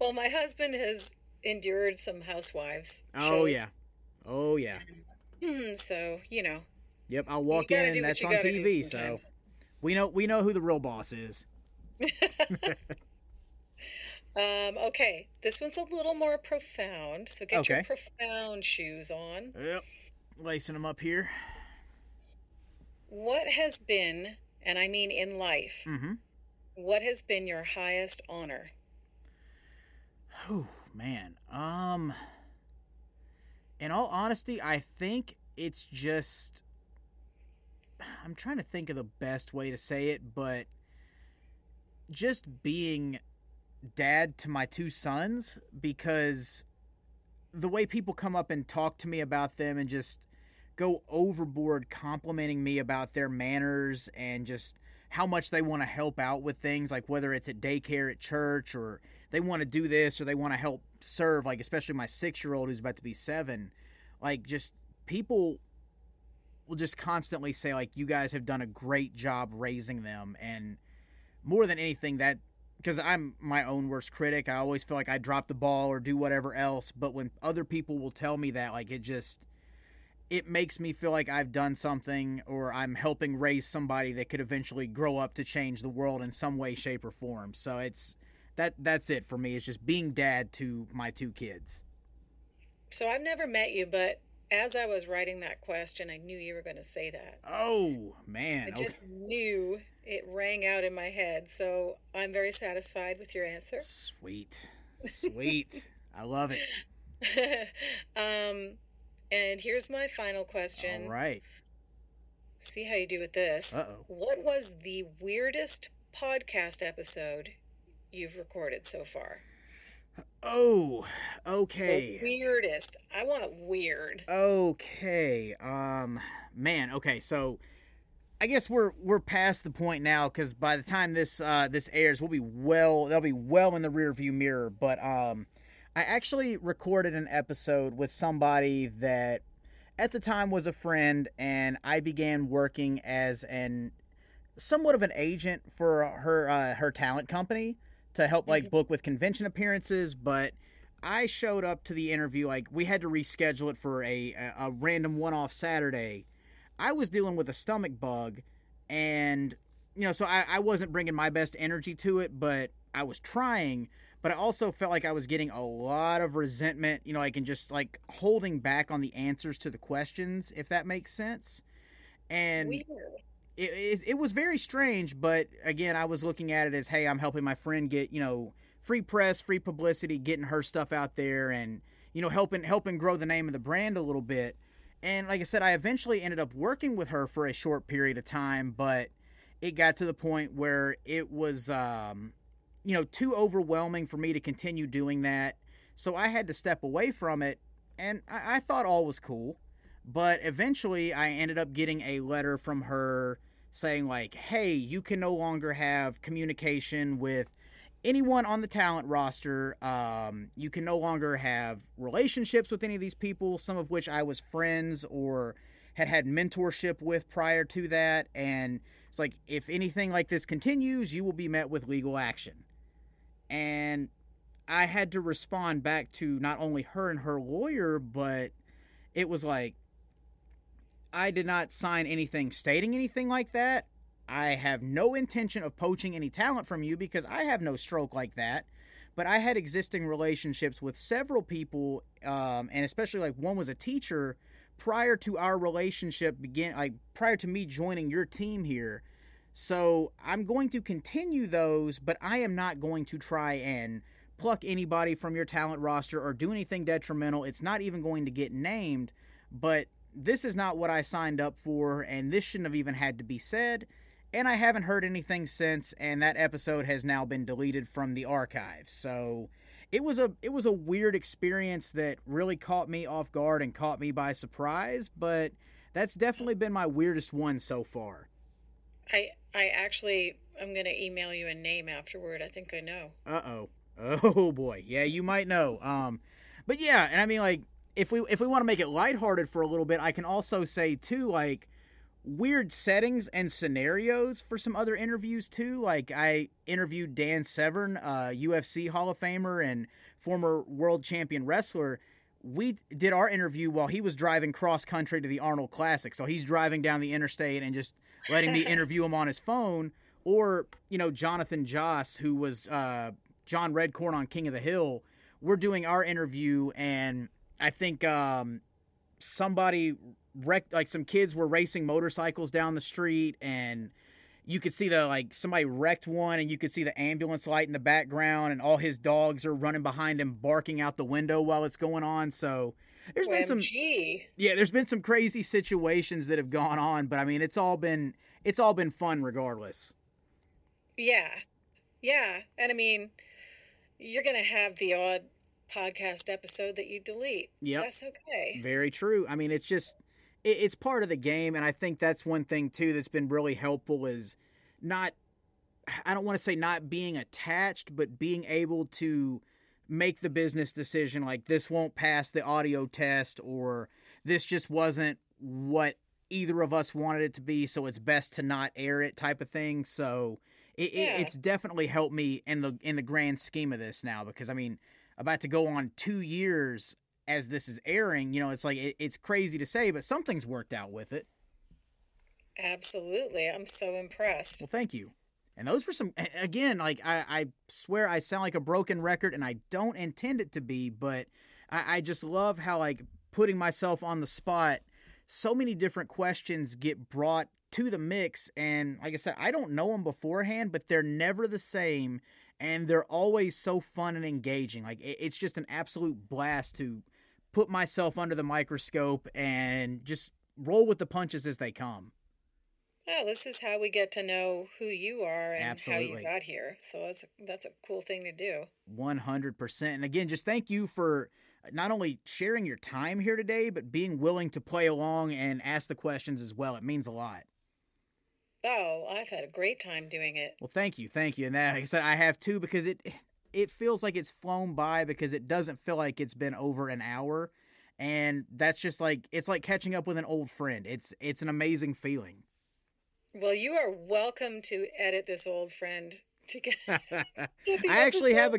Well, my husband has endured some housewives. Oh shows. yeah. Oh yeah. Hmm, so, you know. Yep, I'll walk in and that's on TV, so we know we know who the real boss is. (laughs) (laughs) Um, okay, this one's a little more profound, so get your profound shoes on. Yep. Lacing them up here. What has been, and I mean in life, Mm-hmm. what has been your highest honor? Oh man. Um in all honesty, I think it's just I'm trying to think of the best way to say it, but just being dad to my two sons because the way people come up and talk to me about them and just go overboard complimenting me about their manners and just how much they want to help out with things like whether it's at daycare at church or they want to do this or they want to help serve like especially my 6-year-old who's about to be 7 like just people will just constantly say like you guys have done a great job raising them and more than anything that because I'm my own worst critic, I always feel like I drop the ball or do whatever else. But when other people will tell me that, like it just it makes me feel like I've done something or I'm helping raise somebody that could eventually grow up to change the world in some way, shape, or form. So it's that that's it for me. It's just being dad to my two kids. So I've never met you, but as I was writing that question, I knew you were going to say that. Oh man, I okay. just knew it rang out in my head. So I'm very satisfied with your answer. sweet, sweet. I love it. (laughs) um, and here's my final question. All right. See how you do with this. Uh-oh. What was the weirdest podcast episode you've recorded so far? Oh, The okay. weirdest. I want it weird. Okay. Um man, okay. So I guess we're we're past the point now cuz by the time this uh this airs, we'll be well they'll be well in the rear view mirror, but um I actually recorded an episode with somebody that at the time was a friend and I began working as an somewhat of an agent for her uh, her talent company to help like mm-hmm. book with convention appearances, but I showed up to the interview like we had to reschedule it for a a, a random one-off Saturday. I was dealing with a stomach bug and you know, so I, I wasn't bringing my best energy to it, but I was trying. But I also felt like I was getting a lot of resentment, you know, like and just like holding back on the answers to the questions, if that makes sense. And Weird. It, it, it was very strange but again i was looking at it as hey i'm helping my friend get you know free press free publicity getting her stuff out there and you know helping helping grow the name of the brand a little bit. And like i said i eventually ended up working with her for a short period of time but it got to the point where it was um you know too overwhelming for me to continue doing that. So i had to step away from it and i, I thought all was cool but eventually I ended up getting a letter from her saying like, "Hey, you can no longer have communication with anyone on the talent roster. Um, you can no longer have relationships with any of these people, some of which I was friends or had had mentorship with prior to that. And it's like, if anything like this continues, you will be met with legal action. And I had to respond back to not only her and her lawyer, but it was like, I did not sign anything stating anything like that. I have no intention of poaching any talent from you because I have no stroke like that. But I had existing relationships with several people, um, and especially like one was a teacher prior to our relationship begin, like prior to me joining your team here. So I'm going to continue those, but I am not going to try and pluck anybody from your talent roster or do anything detrimental. It's not even going to get named, but this is not what I signed up for, and this shouldn't have even had to be said. And I haven't heard anything since, and that episode has now been deleted from the archive. So it was a it was a weird experience that really caught me off guard and caught me by surprise, but that's definitely been my weirdest one so far. I I actually I'm gonna email you a name afterward. I think I know. Uh oh. (laughs) Oh boy. Yeah, you might know. Um, but yeah, and I mean like if we if we want to make it lighthearted for a little bit, I can also say too like weird settings and scenarios for some other interviews too. Like I interviewed Dan Severn, uh, UFC Hall of Famer and former world champion wrestler. We did our interview while he was driving cross country to the Arnold Classic. So he's driving down the interstate and just letting me (laughs) interview him on his phone. Or, you know, Jonathan Joss, who was uh, John Redcorn on King of the Hill. We're doing our interview, and I think um, somebody wrecked, like some kids were racing motorcycles down the street, and you could see the like somebody wrecked one, and you could see the ambulance light in the background, and all his dogs are running behind him, barking out the window while it's going on. So there's been some yeah, there's been some crazy situations that have gone on, but I mean it's all been it's all been fun regardless. Yeah, yeah, and I mean you're gonna have the odd podcast episode that you delete. Yeah, that's okay. Very true. I mean, it's just it, it's part of the game, and I think that's one thing too that's been really helpful is not. I don't want to say not being attached, but being able to make the business decision like this won't pass the audio test or this just wasn't what either of us wanted it to be so it's best to not air it type of thing so it, yeah. it, it's definitely helped me in the in the grand scheme of this now because i mean about to go on two years as this is airing, you know, it's like it, it's crazy to say, but something's worked out with it. Absolutely. I'm so impressed. Well, thank you. And those were some, again, like I, I swear I sound like a broken record and I don't intend it to be, but I, I just love how, like, putting myself on the spot, so many different questions get brought to the mix. And like I said, I don't know them beforehand, but they're never the same. And they're always so fun and engaging. Like, it's just an absolute blast to put myself under the microscope and just roll with the punches as they come. Well, this is how we get to know who you are and Absolutely. how you got here. So that's a, that's a cool thing to do. 100%. And again, just thank you for not only sharing your time here today, but being willing to play along and ask the questions as well. It means a lot. Oh, I've had a great time doing it. Well, thank you. Thank you. And that, like I said, I have too because it it feels like it's flown by because it doesn't feel like it's been over an hour and that's just like it's like catching up with an old friend it's it's an amazing feeling well you are welcome to edit this old friend together. (laughs) i actually have a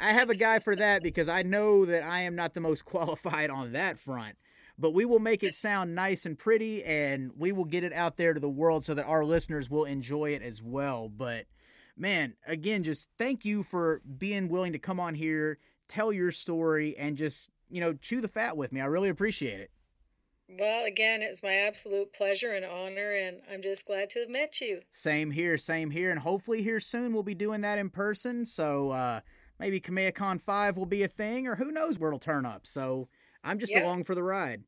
i have a guy for that because i know that i am not the most (laughs) qualified on that front but we will make it sound nice and pretty and we will get it out there to the world so that our listeners will enjoy it as well but man, again, just thank you for being willing to come on here, tell your story, and just, you know, chew the fat with me. I really appreciate it. Well, again, it's my absolute pleasure and honor, and I'm just glad to have met you. Same here, same here, and hopefully here soon we'll be doing that in person. So uh, maybe Kamehamecon 5 will be a thing, or who knows where it'll turn up. So I'm just yep. along for the ride.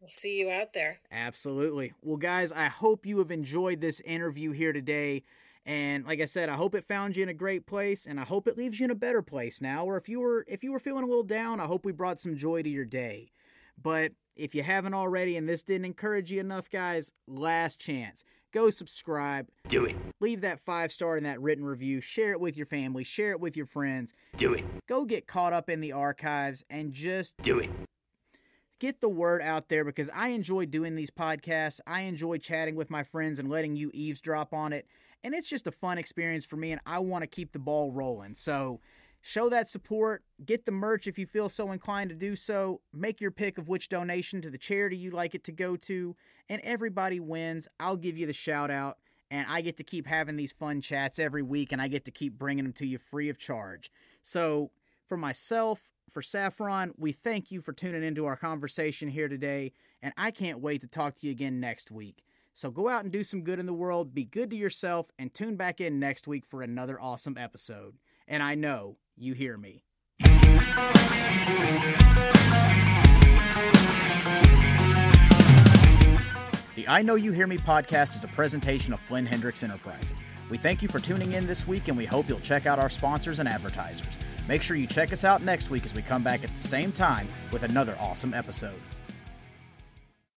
We'll see you out there. Absolutely. Well, guys, I hope you have enjoyed this interview here today. And like I said, I hope it found you in a great place and I hope it leaves you in a better place now. Or if you were if you were feeling a little down, I hope we brought some joy to your day. But if you haven't already and this didn't encourage you enough, guys, last chance. Go subscribe. Do it. Leave that five star in that written review. Share it with your family. Share it with your friends. Do it. Go get caught up in the archives and just do it get the word out there because I enjoy doing these podcasts. I enjoy chatting with my friends and letting you eavesdrop on it and it's just a fun experience for me and I want to keep the ball rolling. So show that support, get the merch if you feel so inclined to do so, make your pick of which donation to the charity you like it to go to, and everybody wins. I'll give you the shout out and I get to keep having these fun chats every week and I get to keep bringing them to you free of charge. So, for myself, for Saffron, we thank you for tuning into our conversation here today, and I can't wait to talk to you again next week. So go out and do some good in the world, be good to yourself, and tune back in next week for another awesome episode. And I know you hear me. The I Know You Hear Me podcast is a presentation of Flynn Hendrix Enterprises. We thank you for tuning in this week, and we hope you'll check out our sponsors and advertisers. Make sure you check us out next week as we come back at the same time with another awesome episode.